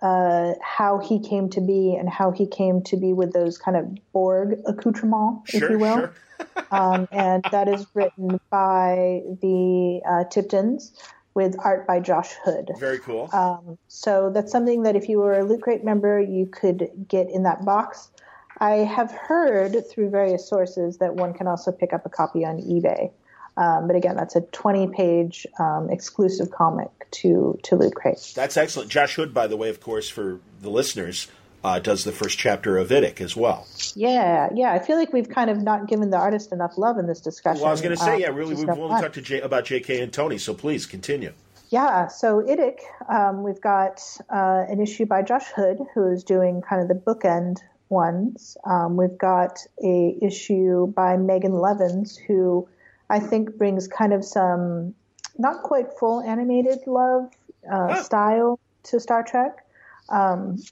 uh, how he came to be and how he came to be with those kind of Borg accoutrements, if you will Sure. um, and that is written by the uh, Tiptons with art by Josh Hood. Very cool. Um, so that's something that if you were a Loot Crate member, you could get in that box. I have heard through various sources that one can also pick up a copy on eBay. Um, but again, that's a 20 page um, exclusive comic to, to Loot Crate. That's excellent. Josh Hood, by the way, of course, for the listeners, uh, does the first chapter of Idic as well. Yeah, yeah. I feel like we've kind of not given the artist enough love in this discussion. Well, I was going to say, yeah, really, we've no only talked to J- about J.K. and Tony, so please continue. Yeah, so IDIC, um, we've got uh, an issue by Josh Hood, who is doing kind of the bookend ones. Um, we've got a issue by Megan Levens, who I think brings kind of some not quite full animated love uh, style to Star Trek. Um,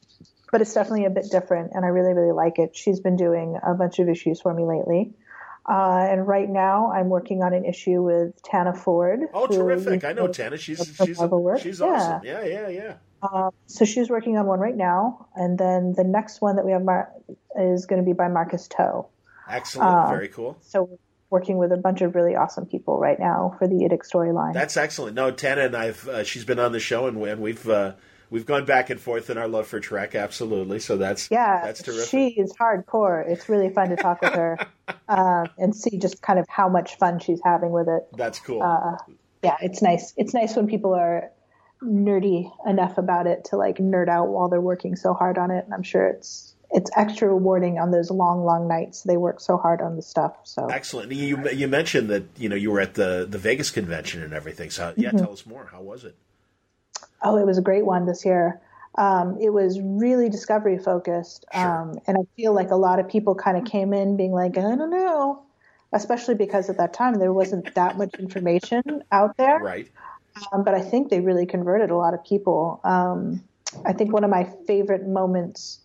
but it's definitely a bit different, and I really, really like it. She's been doing a bunch of issues for me lately. Uh, and right now, I'm working on an issue with Tana Ford. Oh, terrific! I know Tana. She's she's Marvel she's Yeah. awesome. Yeah, yeah, yeah. Um, so she's working on one right now, and then the next one that we have Mar- is going to be by Marcus To. Excellent. Uh, Very cool. So we're working with a bunch of really awesome people right now for the Idic storyline. That's excellent. No, Tana and I've uh, she's been on the show, and, and we've uh, we've gone back and forth in our love for Trek. Absolutely. So that's yeah, that's terrific. she is hardcore. It's really fun to talk with her uh, and see just kind of how much fun she's having with it. that's cool. Uh, yeah, it's nice. It's nice when people are nerdy enough about it to like nerd out while they're working so hard on it. And I'm sure it's it's extra rewarding on those long, long nights. They work so hard on the stuff. So Excellent. You you mentioned that you know you were at the the Vegas convention and everything. So yeah, Mm-hmm. tell us more. How was it? Oh, it was a great one this year. Um, it was really discovery focused. Sure. Um, and I feel like a lot of people kind of came in being like, I don't know, especially because at that time there wasn't that much information out there. Right. Um, but I think they really converted a lot of people. Um, I think one of my favorite moments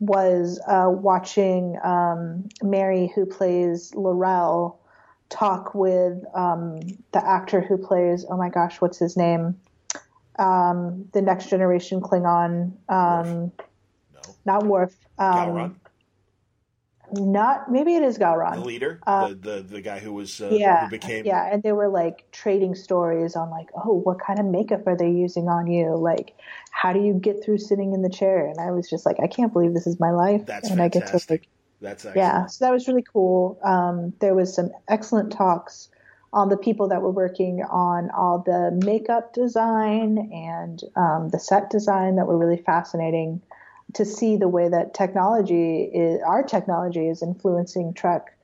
was uh, watching um, Mary, who plays L'Rell, talk with um, the actor who plays, oh my gosh, what's his name? Um, the next generation Klingon, um, No. not Worf. Um, not maybe it is Gowron. The leader, uh, the, the the guy who was uh, yeah who became yeah, and they were like trading stories on like oh what kind of makeup are they using on you like how do you get through sitting in the chair and I was just like I can't believe this is my life That's and fantastic. I get to like That's excellent. yeah so that was really cool. Um, there was some excellent talks on the people that were working on all the makeup design and um, the set design that were really fascinating to see the way that technology is, our technology is influencing Trek.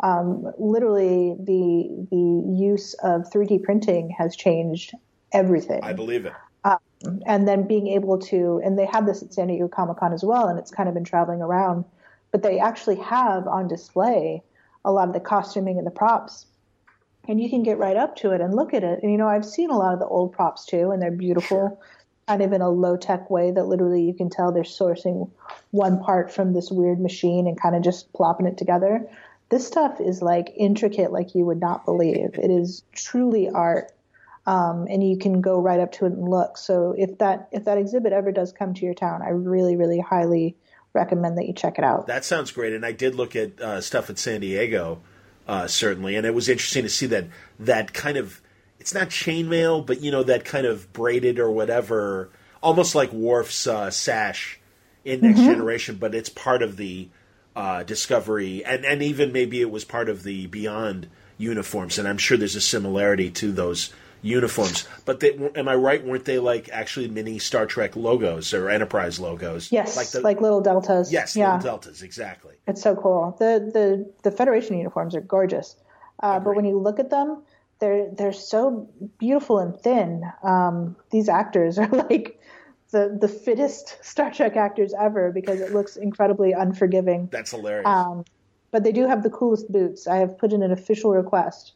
Um, literally, the the use of 3D printing has changed everything. I believe it. and then being able to, and they had this at San Diego Comic Con as well, and it's kind of been traveling around. But they actually have on display a lot of the costuming and the props, and you can get right up to it and look at it. And you know, I've seen a lot of the old props too, and they're beautiful kind of in a low tech way that literally you can tell they're sourcing one part from this weird machine and kind of just plopping it together. This stuff is like intricate, like you would not believe. It is truly art, um, and you can go right up to it and look. So if that if that exhibit ever does come to your town, I really, really highly recommend that you check it out. That sounds great. And I did look at uh, stuff at San Diego, uh, certainly, and it was interesting to see that that kind of it's not chainmail, but you know that kind of braided or whatever, almost like Worf's uh, sash in Next Generation, but it's part of the uh, Discovery, and and even maybe it was part of the Beyond uniforms, and I'm sure there's a similarity to those uniforms. But they, am I right? Weren't they like actually mini Star Trek logos or Enterprise logos? Yes, like the, like, little deltas. yes, yeah, little deltas, exactly. it's so cool. The the the Federation uniforms are gorgeous, uh, but when you look at them, they're they're so beautiful and thin. Um, these actors are like the the fittest Star Trek actors ever because it looks incredibly unforgiving. That's hilarious. Um, but they do have the coolest boots. I have put in an official request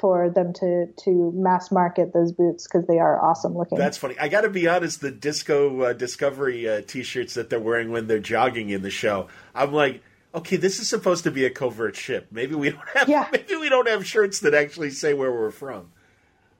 for them to to mass market those boots because they are awesome looking. That's funny. I got to be honest. The Disco uh, Discovery uh, T-shirts that they're wearing when they're jogging in the show, I'm like, okay, this is supposed to be a covert ship. Maybe we don't have. Yeah. Maybe we don't have shirts that actually say where we're from.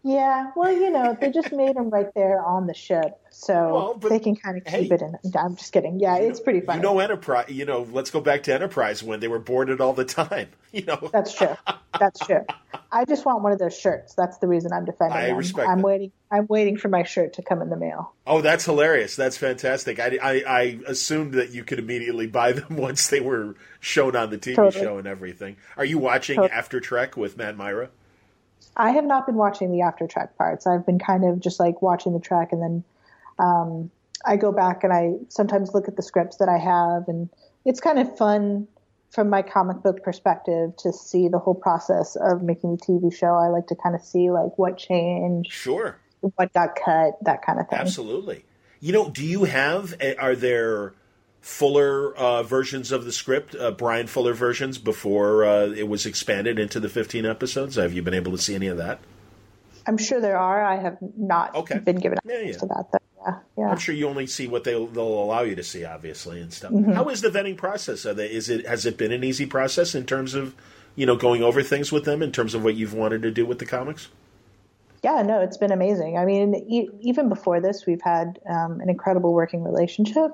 Yeah, well, you know, they just made them right there on the ship, so Well, they can kind of keep hey. it in. I'm just kidding. Yeah, it's pretty funny. You know, Enterprise. You know, let's go back to Enterprise when they were boarded all the time. You know, That's true. That's true. I just want one of those shirts. That's the reason I'm defending I them. respect I'm that. waiting. I'm waiting for my shirt to come in the mail. oh, that's hilarious. That's fantastic. I, I, I assumed that you could immediately buy them once they were shown on the TV Totally. show and everything. Are you watching Totally. After Trek with Matt Mira? I have not been watching the after track parts. I've been kind of just like watching the track, and then um, I go back and I sometimes look at the scripts that I have, and it's kind of fun from my comic book perspective to see the whole process of making the TV show. I like to kind of see like what changed, Sure. what got cut, that kind of thing. Absolutely. You know, do you have? eh, Are there fuller uh, versions of the script, uh, Bryan Fuller versions, before uh, it was expanded into the fifteen episodes? Have you been able to see any of that? I'm sure there are. I have not Okay. been given access yeah. to that. Though. Yeah, yeah. I'm sure you only see what they'll, they'll allow you to see, obviously, and stuff. Mm-hmm. How is the vetting process? Are they, is it has it been an easy process in terms of you know going over things with them in terms of what you've wanted to do with the comics? Yeah, no, it's been amazing. I mean, e- even before this, we've had um, an incredible working relationship.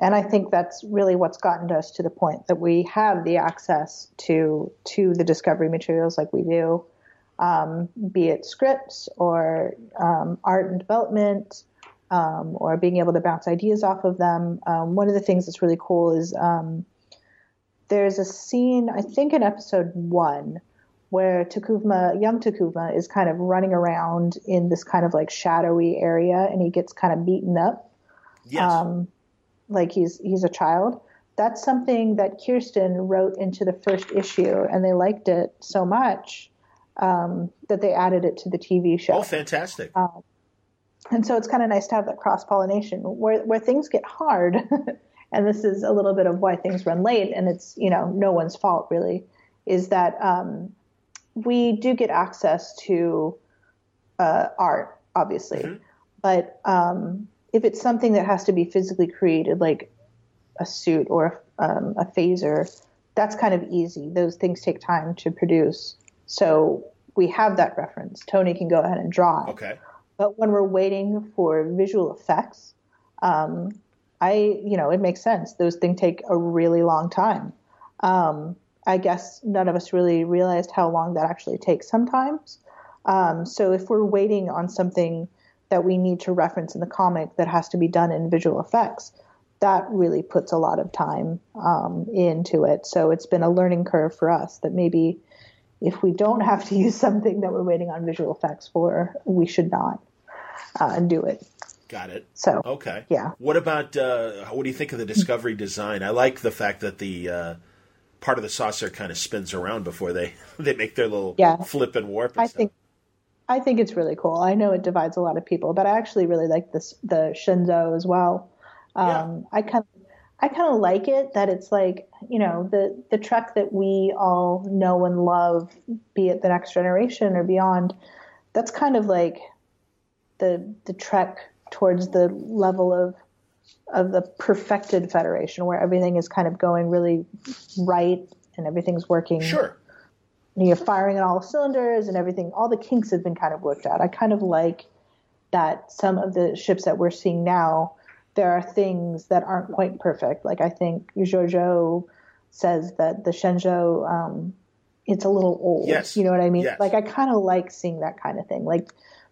And I think that's really what's gotten us to the point that we have the access to to the discovery materials like we do, um, be it scripts or um, art and development, um, or being able to bounce ideas off of them. Um, one of the things that's really cool is um, there's a scene, I think in episode one, where T'Kuvma, young T'Kuvma, is kind of running around in this kind of like shadowy area, and he gets kind of beaten up, Yes. um, like he's he's a child. That's something that Kirsten wrote into the first issue, and they liked it so much um, that they added it to the TV show. oh, fantastic! And so it's kind of nice to have that cross pollination where where things get hard, and this is a little bit of why things run late, and it's you know no one's fault really, is that um, we do get access to uh, art, obviously, but um, if it's something that has to be physically created, like a suit or um, a phaser, that's kind of easy. Those things take time to produce, so we have that reference. Tony can go ahead and draw it. okay, But when we're waiting for visual effects, um, I, you know, it makes sense. Those things take a really long time. Um, I guess none of us really realized how long that actually takes sometimes. Um, so if we're waiting on something that we need to reference in the comic that has to be done in visual effects, that really puts a lot of time um, into it. So it's been a learning curve for us that maybe if we don't have to use something that we're waiting on visual effects for, we should not uh, do it. Got it. So okay, yeah. What about uh, what do you think of the Discovery design? I like the fact that the uh, part of the saucer kind of spins around before they they make their little yeah. flip and warp. And I stuff. think I think it's really cool. I know it divides a lot of people, but I actually really like this the Shenzhou as well. Um, yeah. I kind of I kind of like it that it's like you know the the Trek that we all know and love, be it the Next Generation or beyond. That's kind of like the the Trek towards the level of of the perfected Federation, where everything is kind of going really right and everything's working. Sure. You're firing on all cylinders and everything. All the kinks have been kind of worked out. I kind of like that some of the ships that we're seeing now there are things that aren't quite perfect. Like I think Georgiou says that the Shenzhou, um, it's a little old. Yes. You know what I mean? Yes. Like I kind of like seeing that kind of thing. Like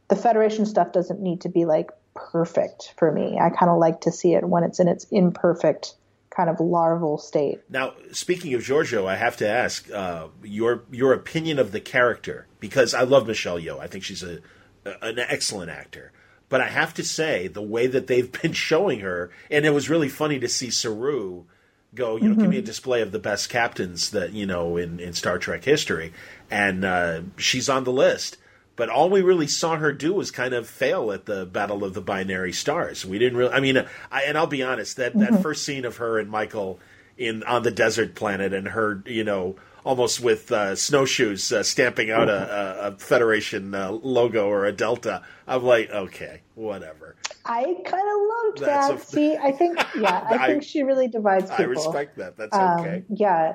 the Federation stuff doesn't need to be like perfect for me. I kind of like to see it when it's in its imperfect kind of larval state. Now, speaking of Georgiou, I have to ask uh, your your opinion of the character because I love Michelle Yeoh. I think she's a an excellent actor. But I have to say, the way that they've been showing her, and it was really funny to see Saru go, you know, mm-hmm. give me a display of the best captains that, you know, in, in Star Trek history. And uh, she's on the list. But all we really saw her do was kind of fail at the Battle of the Binary Stars. We didn't really, I mean, I, and I'll be honest, that, mm-hmm. that first scene of her and Michael in on the desert planet and her, you know, almost with uh, snowshoes uh, stamping out a, a, a Federation uh, logo or a Delta. I'm like, okay, whatever. I kind of loved That's that. A, See, I think, yeah, I, I, think she really divides people. I respect that. That's um, okay. Yeah.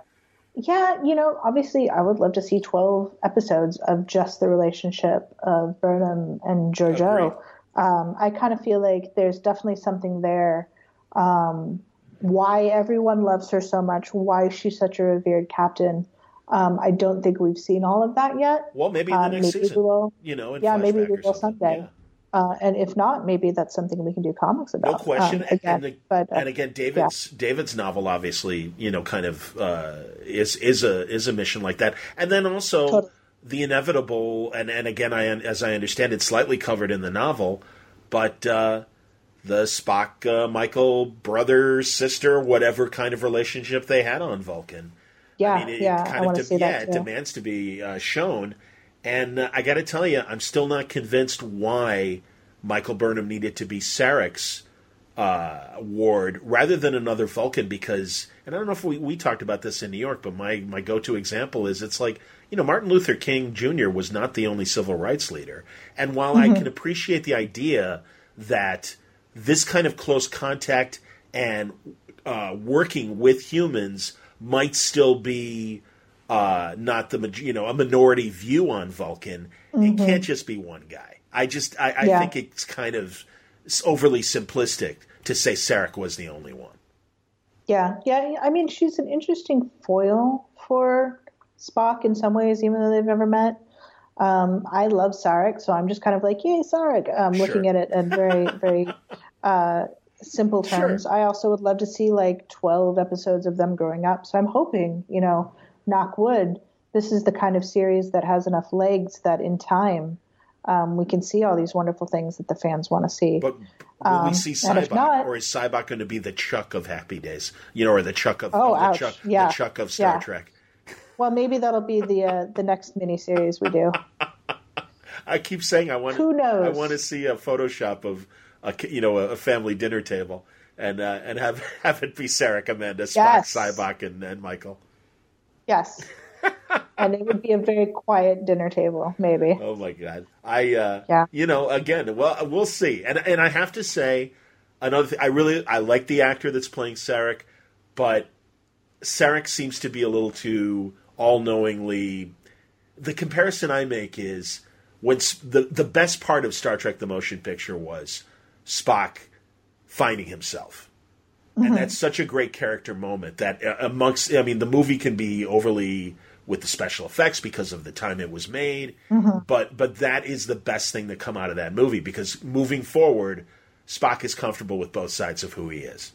Yeah, you know, obviously, I would love to see 12 episodes of just the relationship of Burnham and Georgiou. Um, I kind of feel like there's definitely something there. Um, why everyone loves her so much, why she's such a revered captain. Um, I don't think we've seen all of that yet. Well, maybe in the um, next maybe season. We will, you know, yeah, maybe we will someday. Yeah. Uh, and if not, maybe that's something we can do comics about. No question. Um, again, and, the, but, uh, and again, David's yeah. David's novel obviously, you know, kind of uh, is is a is a mission like that. And then also totally. the inevitable, and and again, I as I understand it, slightly covered in the novel, but uh, the Spock uh, Michael brother sister whatever kind of relationship they had on Vulcan. Yeah, I mean, it, yeah, it kind I of de- see yeah, that it demands to be uh, shown. And uh, I got to tell you, I'm still not convinced why Michael Burnham needed to be Sarek's uh, ward rather than another Vulcan. Because, and I don't know if we, we talked about this in New York, but my my go to example is it's like you know Martin Luther King Jr. was not the only civil rights leader, and while mm-hmm. I can appreciate the idea that this kind of close contact and uh, working with humans might still be uh, not the you know a minority view on Vulcan. Mm-hmm. It can't just be one guy. I just I, I yeah. think it's kind of overly simplistic to say Sarek was the only one. Yeah, yeah. I mean, she's an interesting foil for Spock in some ways, even though they've never met. Um, I love Sarek, so I'm just kind of like, yay, Sarek. I'm sure. looking at it in very, very uh, simple terms. Sure. I also would love to see like 12 episodes of them growing up. So I'm hoping, you know, knock wood, this is the kind of series that has enough legs that in time um, we can see all these wonderful things that the fans want to see. But will um, we see Sybok, not, or is Sybok going to be the Chuck of Happy Days? You know, or the Chuck of, oh, the, Chuck, yeah. the Chuck of Star yeah. Trek? Well, maybe that'll be the uh, the next miniseries we do. I keep saying I want. Who knows? I want to see a Photoshop of a you know a family dinner table and uh, and have have it be Sarek, Amanda, Spock, yes. Sybok, and, and Michael. Yes. and it would be a very quiet dinner table, maybe. Oh my god! I uh, yeah. You know, again, well, we'll see. And and I have to say, another thing, I really I like the actor that's playing Sarek, but Sarek seems to be a little too all knowingly. The comparison I make is when the the best part of Star Trek: The Motion Picture was Spock finding himself mm-hmm. and that's such a great character moment. That uh, amongst, I mean, the movie can be overly with the special effects because of the time it was made, mm-hmm. but but that is the best thing to come out of that movie because moving forward, Spock is comfortable with both sides of who he is.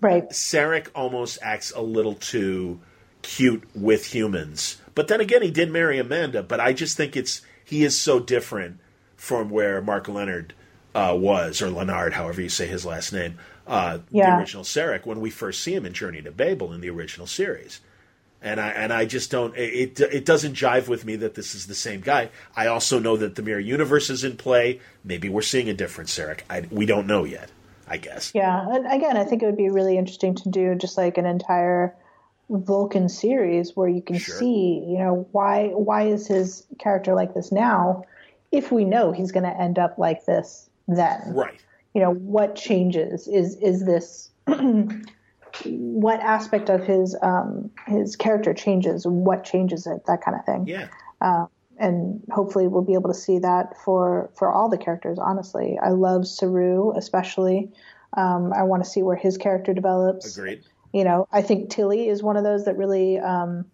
Right. Sarek almost acts a little too cute with humans. But then again, he did marry Amanda. But I just think it's he is so different from where Mark Leonard uh, was, or Leonard, however you say his last name, uh, yeah. the original Sarek, when we first see him in Journey to Babel in the original series. And I and I just don't it it doesn't jive with me that this is the same guy. I also know that the mirror universe is in play. Maybe we're seeing a different Sarek. I, we don't know yet. I guess. Yeah, and again, I think it would be really interesting to do just like an entire Vulcan series where you can sure. see, you know, why why is his character like this now? If we know he's going to end up like this, then right. You know, what changes? Is is this? what aspect of his um, his character changes? What changes it? That kind of thing. Yeah. Uh, and hopefully we'll be able to see that for for all the characters. Honestly, I love Saru especially. Um, I want to see where his character develops. Agreed. You know, I think Tilly is one of those that really um,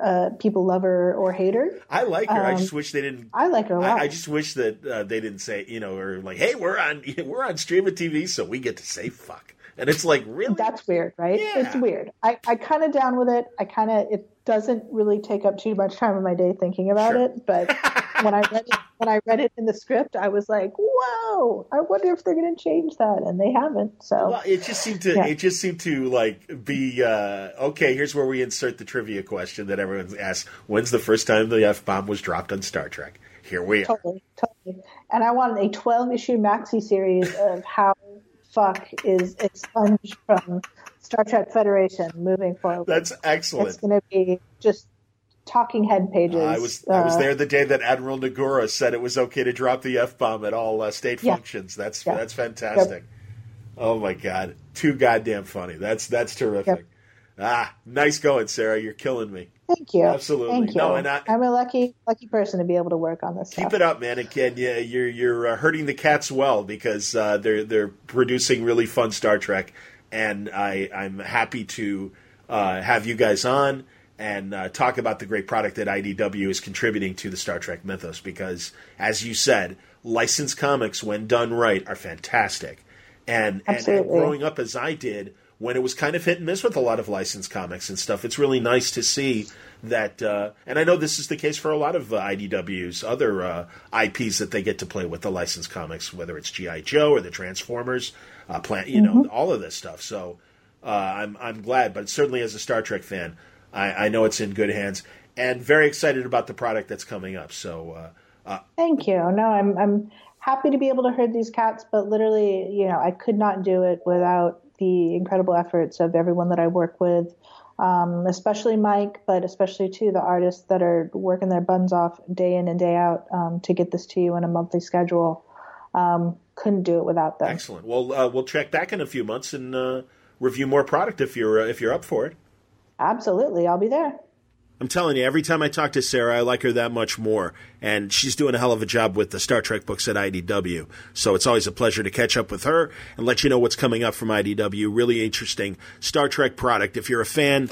uh, people love her or hate her. I like her. Um, I just wish they didn't. I like her a lot. I, I just wish that uh, they didn't say, you know, or like, hey, we're on we're on stream of TV, so we get to say fuck. And it's like, really? That's weird, right? Yeah. It's weird. I, I kind of down with it. I kind of it doesn't really take up too much time of my day thinking about sure. it, but when I read it, when I read it in the script, I was like, "Whoa! I wonder if they're going to change that," and they haven't. So well, it just seemed to yeah. it just seemed to like be uh, okay. Here's where we insert the trivia question that everyone asks: When's the first time the f bomb was dropped on Star Trek? Here we are. Totally, totally. And I wanted a 12 issue maxi series of how fuck is expunged from Star Trek Federation moving forward. That's excellent. It's going to be just talking head pages. Uh, I was uh, I was there the day that Admiral Nogura said it was okay to drop the f bomb at all uh, state yeah. functions. That's yeah. that's fantastic. Yep. Oh my god, too goddamn funny. That's that's terrific. Yep. Ah, nice going, Sarah. You're killing me. Thank you. Absolutely. Thank you. No, and I, am a lucky lucky person to be able to work on this. Keep stuff. it up, man. And Ken, yeah, you're you're uh, hurting the cats well because uh, they're they're producing really fun Star Trek, and I I'm happy to uh, have you guys on and uh, talk about the great product that IDW is contributing to the Star Trek mythos because, as you said, licensed comics, when done right, are fantastic. And, and, and, growing up as I did, when it was kind of hit and miss with a lot of licensed comics and stuff, it's really nice to see that. Uh, and I know this is the case for a lot of uh, IDW's other uh, IPs that they get to play with the licensed comics, whether it's GI Joe or the Transformers, uh, Plant, you mm-hmm. know, all of this stuff. So uh, I'm I'm glad, but certainly as a Star Trek fan, I, I, know it's in good hands, and very excited about the product that's coming up. So, uh, uh, thank you. No, I'm I'm happy to be able to herd these cats, but literally, you know, I could not do it without the incredible efforts of everyone that I work with. Um, especially Mike, but especially to the artists that are working their buns off day in and day out um, to get this to you in a monthly schedule. Um, couldn't do it without them. Excellent. Well, uh, we'll check back in a few months and uh, review more product if you're uh, if you're up for it. Absolutely, I'll be there. I'm telling you, every time I talk to Sarah, I like her that much more. And she's doing a hell of a job with the Star Trek books at IDW. So it's always a pleasure to catch up with her and let you know what's coming up from IDW. Really interesting Star Trek product. If you're a fan,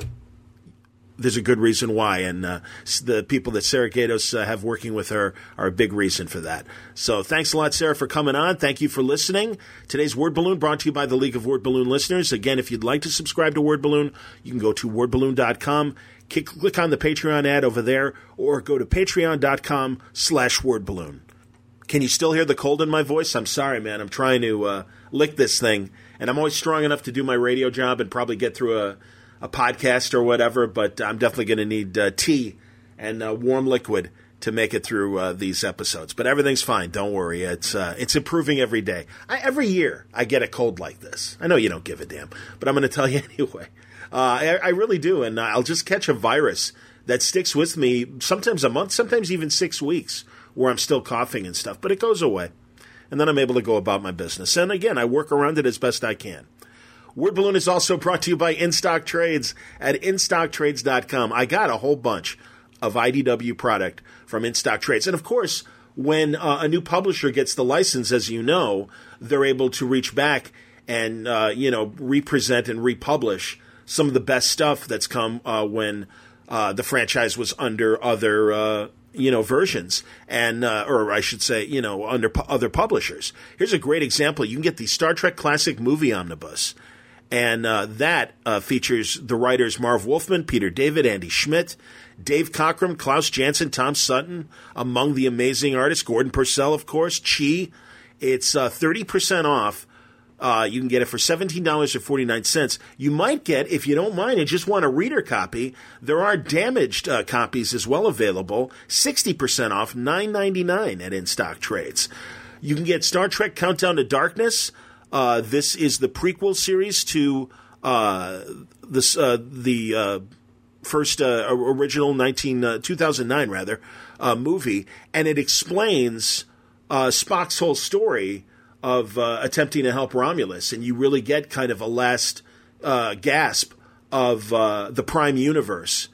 there's a good reason why, and uh, the people that Sarah Gaydos uh, have working with her are a big reason for that. So thanks a lot, Sarah, for coming on. Thank you for listening. Today's Word Balloon brought to you by the League of Word Balloon listeners. Again, if you'd like to subscribe to Word Balloon, you can go to wordballoon.com, click on the Patreon ad over there, or go to patreon.com slash wordballoon. Can you still hear the cold in my voice? I'm sorry, man. I'm trying to uh, lick this thing, and I'm always strong enough to do my radio job and probably get through a a podcast or whatever, but I'm definitely going to need uh, tea and uh, warm liquid to make it through uh, these episodes. But everything's fine. Don't worry. It's uh, it's improving every day. I, every year I get a cold like this. I know you don't give a damn, but I'm going to tell you anyway. Uh, I, I really do, and I'll just catch a virus that sticks with me sometimes a month, sometimes even six weeks, where I'm still coughing and stuff. But it goes away, and then I'm able to go about my business. And again, I work around it as best I can. Word Balloon is also brought to you by InStock Trades at InStockTrades.com. I got a whole bunch of IDW product from InStock Trades. And of course, when uh, a new publisher gets the license, as you know, they're able to reach back and uh, you know represent and republish some of the best stuff that's come uh, when uh, the franchise was under other uh, you know versions and uh, or I should say you know under pu- other publishers. Here's a great example. You can get the Star Trek Classic Movie Omnibus. And uh, that uh, features the writers Marv Wolfman, Peter David, Andy Schmidt, Dave Cockrum, Klaus Janson, Tom Sutton, among the amazing artists, Gordon Purcell, of course, Chi. It's uh, 30% off. Uh, you can get it for $17.49. You might get, if you don't mind and just want a reader copy, there are damaged uh, copies as well available, 60% off, $9.99 at In Stock Trades. You can get Star Trek Countdown to Darkness. Uh, this is the prequel series to uh, this, uh, the uh, first uh, original 19, uh, 2009 rather movie, and it explains Spock's whole story of attempting to help Romulus, and you really get kind of a last gasp of the Prime universe.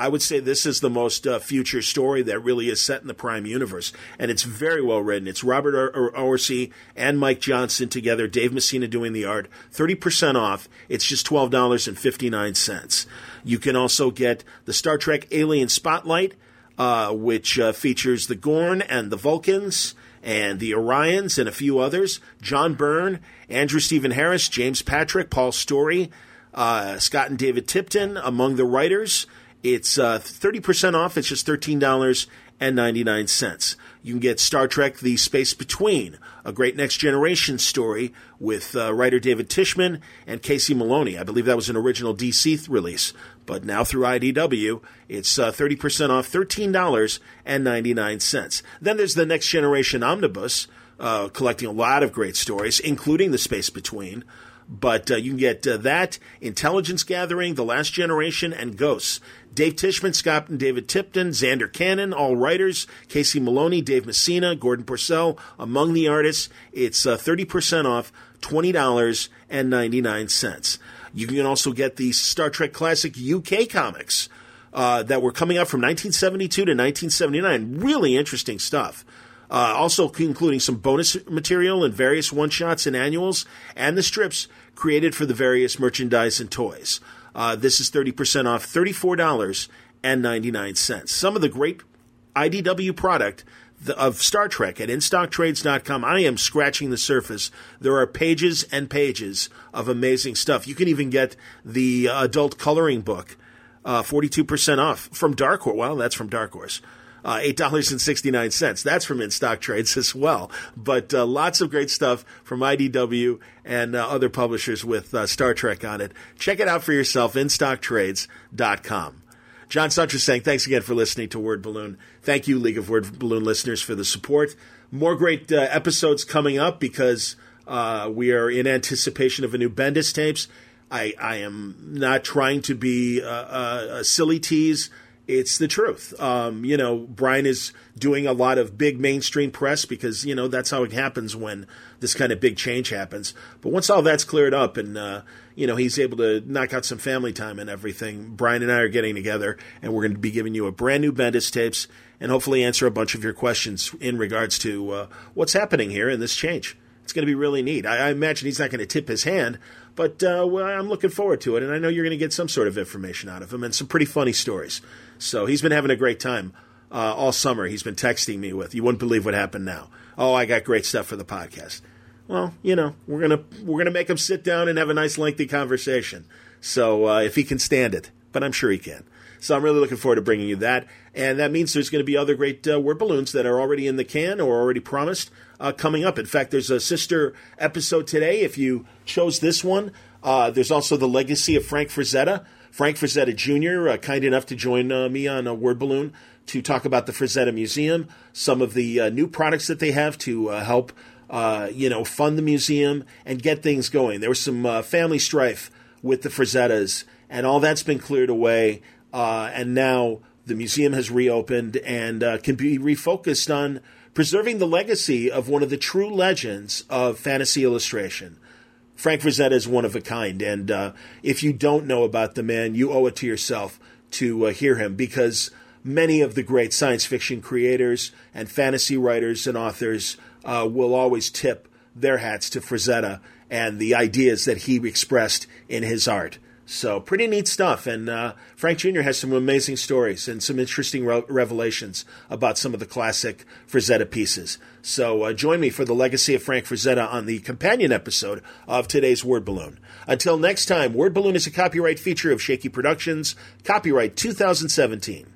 I would say this is the most future story that really is set in the Prime universe, and it's very well written. It's Robert Orci and Mike Johnson together, Dave Messina doing the art, thirty percent off. It's just twelve dollars and fifty nine cents. You can also get the Star Trek Alien Spotlight, uh, which uh, features the Gorn and the Vulcans and the Orions and a few others. John Byrne, Andrew Stephen Harris, James Patrick, Paul Story, uh, Scott and David Tipton among the writers. It's uh, 30% off. It's just $13.99. You can get Star Trek The Space Between, a great next generation story with uh, writer David Tischman and Casey Maloney. I believe that was an original DC release, but now through IDW, it's uh, 30% off, $13.99. Then there's the Next Generation Omnibus, uh, collecting a lot of great stories, including The Space Between. But uh, you can get uh, that, Intelligence Gathering, The Last Generation, and Ghosts. Dave Tischman, Scott and David Tipton, Zander Cannon, all writers, Casey Maloney, Dave Messina, Gordon Purcell, among the artists. It's uh, 30% off, $20.99. You can also get the Star Trek Classic UK comics uh, that were coming up from 1972 to 1979. Really interesting stuff. Uh, also including some bonus material and various one shots and annuals, and the strips created for the various merchandise and toys. Uh, this is 30% off, $34.99. Some of the great IDW product of Star Trek at InStockTrades.com. I am scratching the surface. There are pages and pages of amazing stuff. You can even get the adult coloring book, uh, 42% off from Dark Horse. Well, that's from Dark Horse uh, $8.69. That's from In Stock Trades as well. But uh, lots of great stuff from IDW and uh, other publishers with uh, Star Trek on it. Check it out for yourself, InStockTrades.com. John Siuntres saying thanks again for listening to Word Balloon. Thank you, League of Word Balloon listeners, for the support. More great uh, episodes coming up because uh, we are in anticipation of a new Bendis tapes. I, I am not trying to be a silly tease it's the truth. Um, you know, Brian is doing a lot of big mainstream press because you know that's how it happens when this kind of big change happens. But once all that's cleared up and uh, you know he's able to knock out some family time and everything, Brian and I are getting together and we're going to be giving you a brand new Bendis tapes and hopefully answer a bunch of your questions in regards to uh, what's happening here in this change. It's going to be really neat. I, I imagine he's not going to tip his hand, but uh, well, I'm looking forward to it, and I know you're going to get some sort of information out of him and some pretty funny stories. So he's been having a great time uh, all summer. He's been texting me with, "You wouldn't believe what happened now." Oh, I got great stuff for the podcast. Well, you know, we're gonna we're gonna make him sit down and have a nice lengthy conversation. So uh, if he can stand it, but I'm sure he can. So I'm really looking forward to bringing you that. And that means there's going to be other great uh, word balloons that are already in the can or already promised uh, coming up. In fact, there's a sister episode today. If you chose this one, uh, there's also the legacy of Frank Frazetta. Frank Frazetta Jr., uh, kind enough to join uh, me on a word balloon to talk about the Frazetta Museum, some of the uh, new products that they have to help, you know, fund the museum and get things going. There was some family strife with the Frazettas, and all that's been cleared away. Uh, and now the museum has reopened and uh, can be refocused on preserving the legacy of one of the true legends of fantasy illustration. Frank Frazetta is one of a kind, and uh, if you don't know about the man, you owe it to yourself to uh, hear him because many of the great science fiction creators and fantasy writers and authors uh, will always tip their hats to Frazetta and the ideas that he expressed in his art. So pretty neat stuff. And uh, Frank Jr. has some amazing stories and some interesting re- revelations about some of the classic Frazetta pieces. So uh, join me for the legacy of Frank Frazetta on the companion episode of today's Word Balloon. Until next time, Word Balloon is a copyright feature of Shaky Productions, copyright 2017.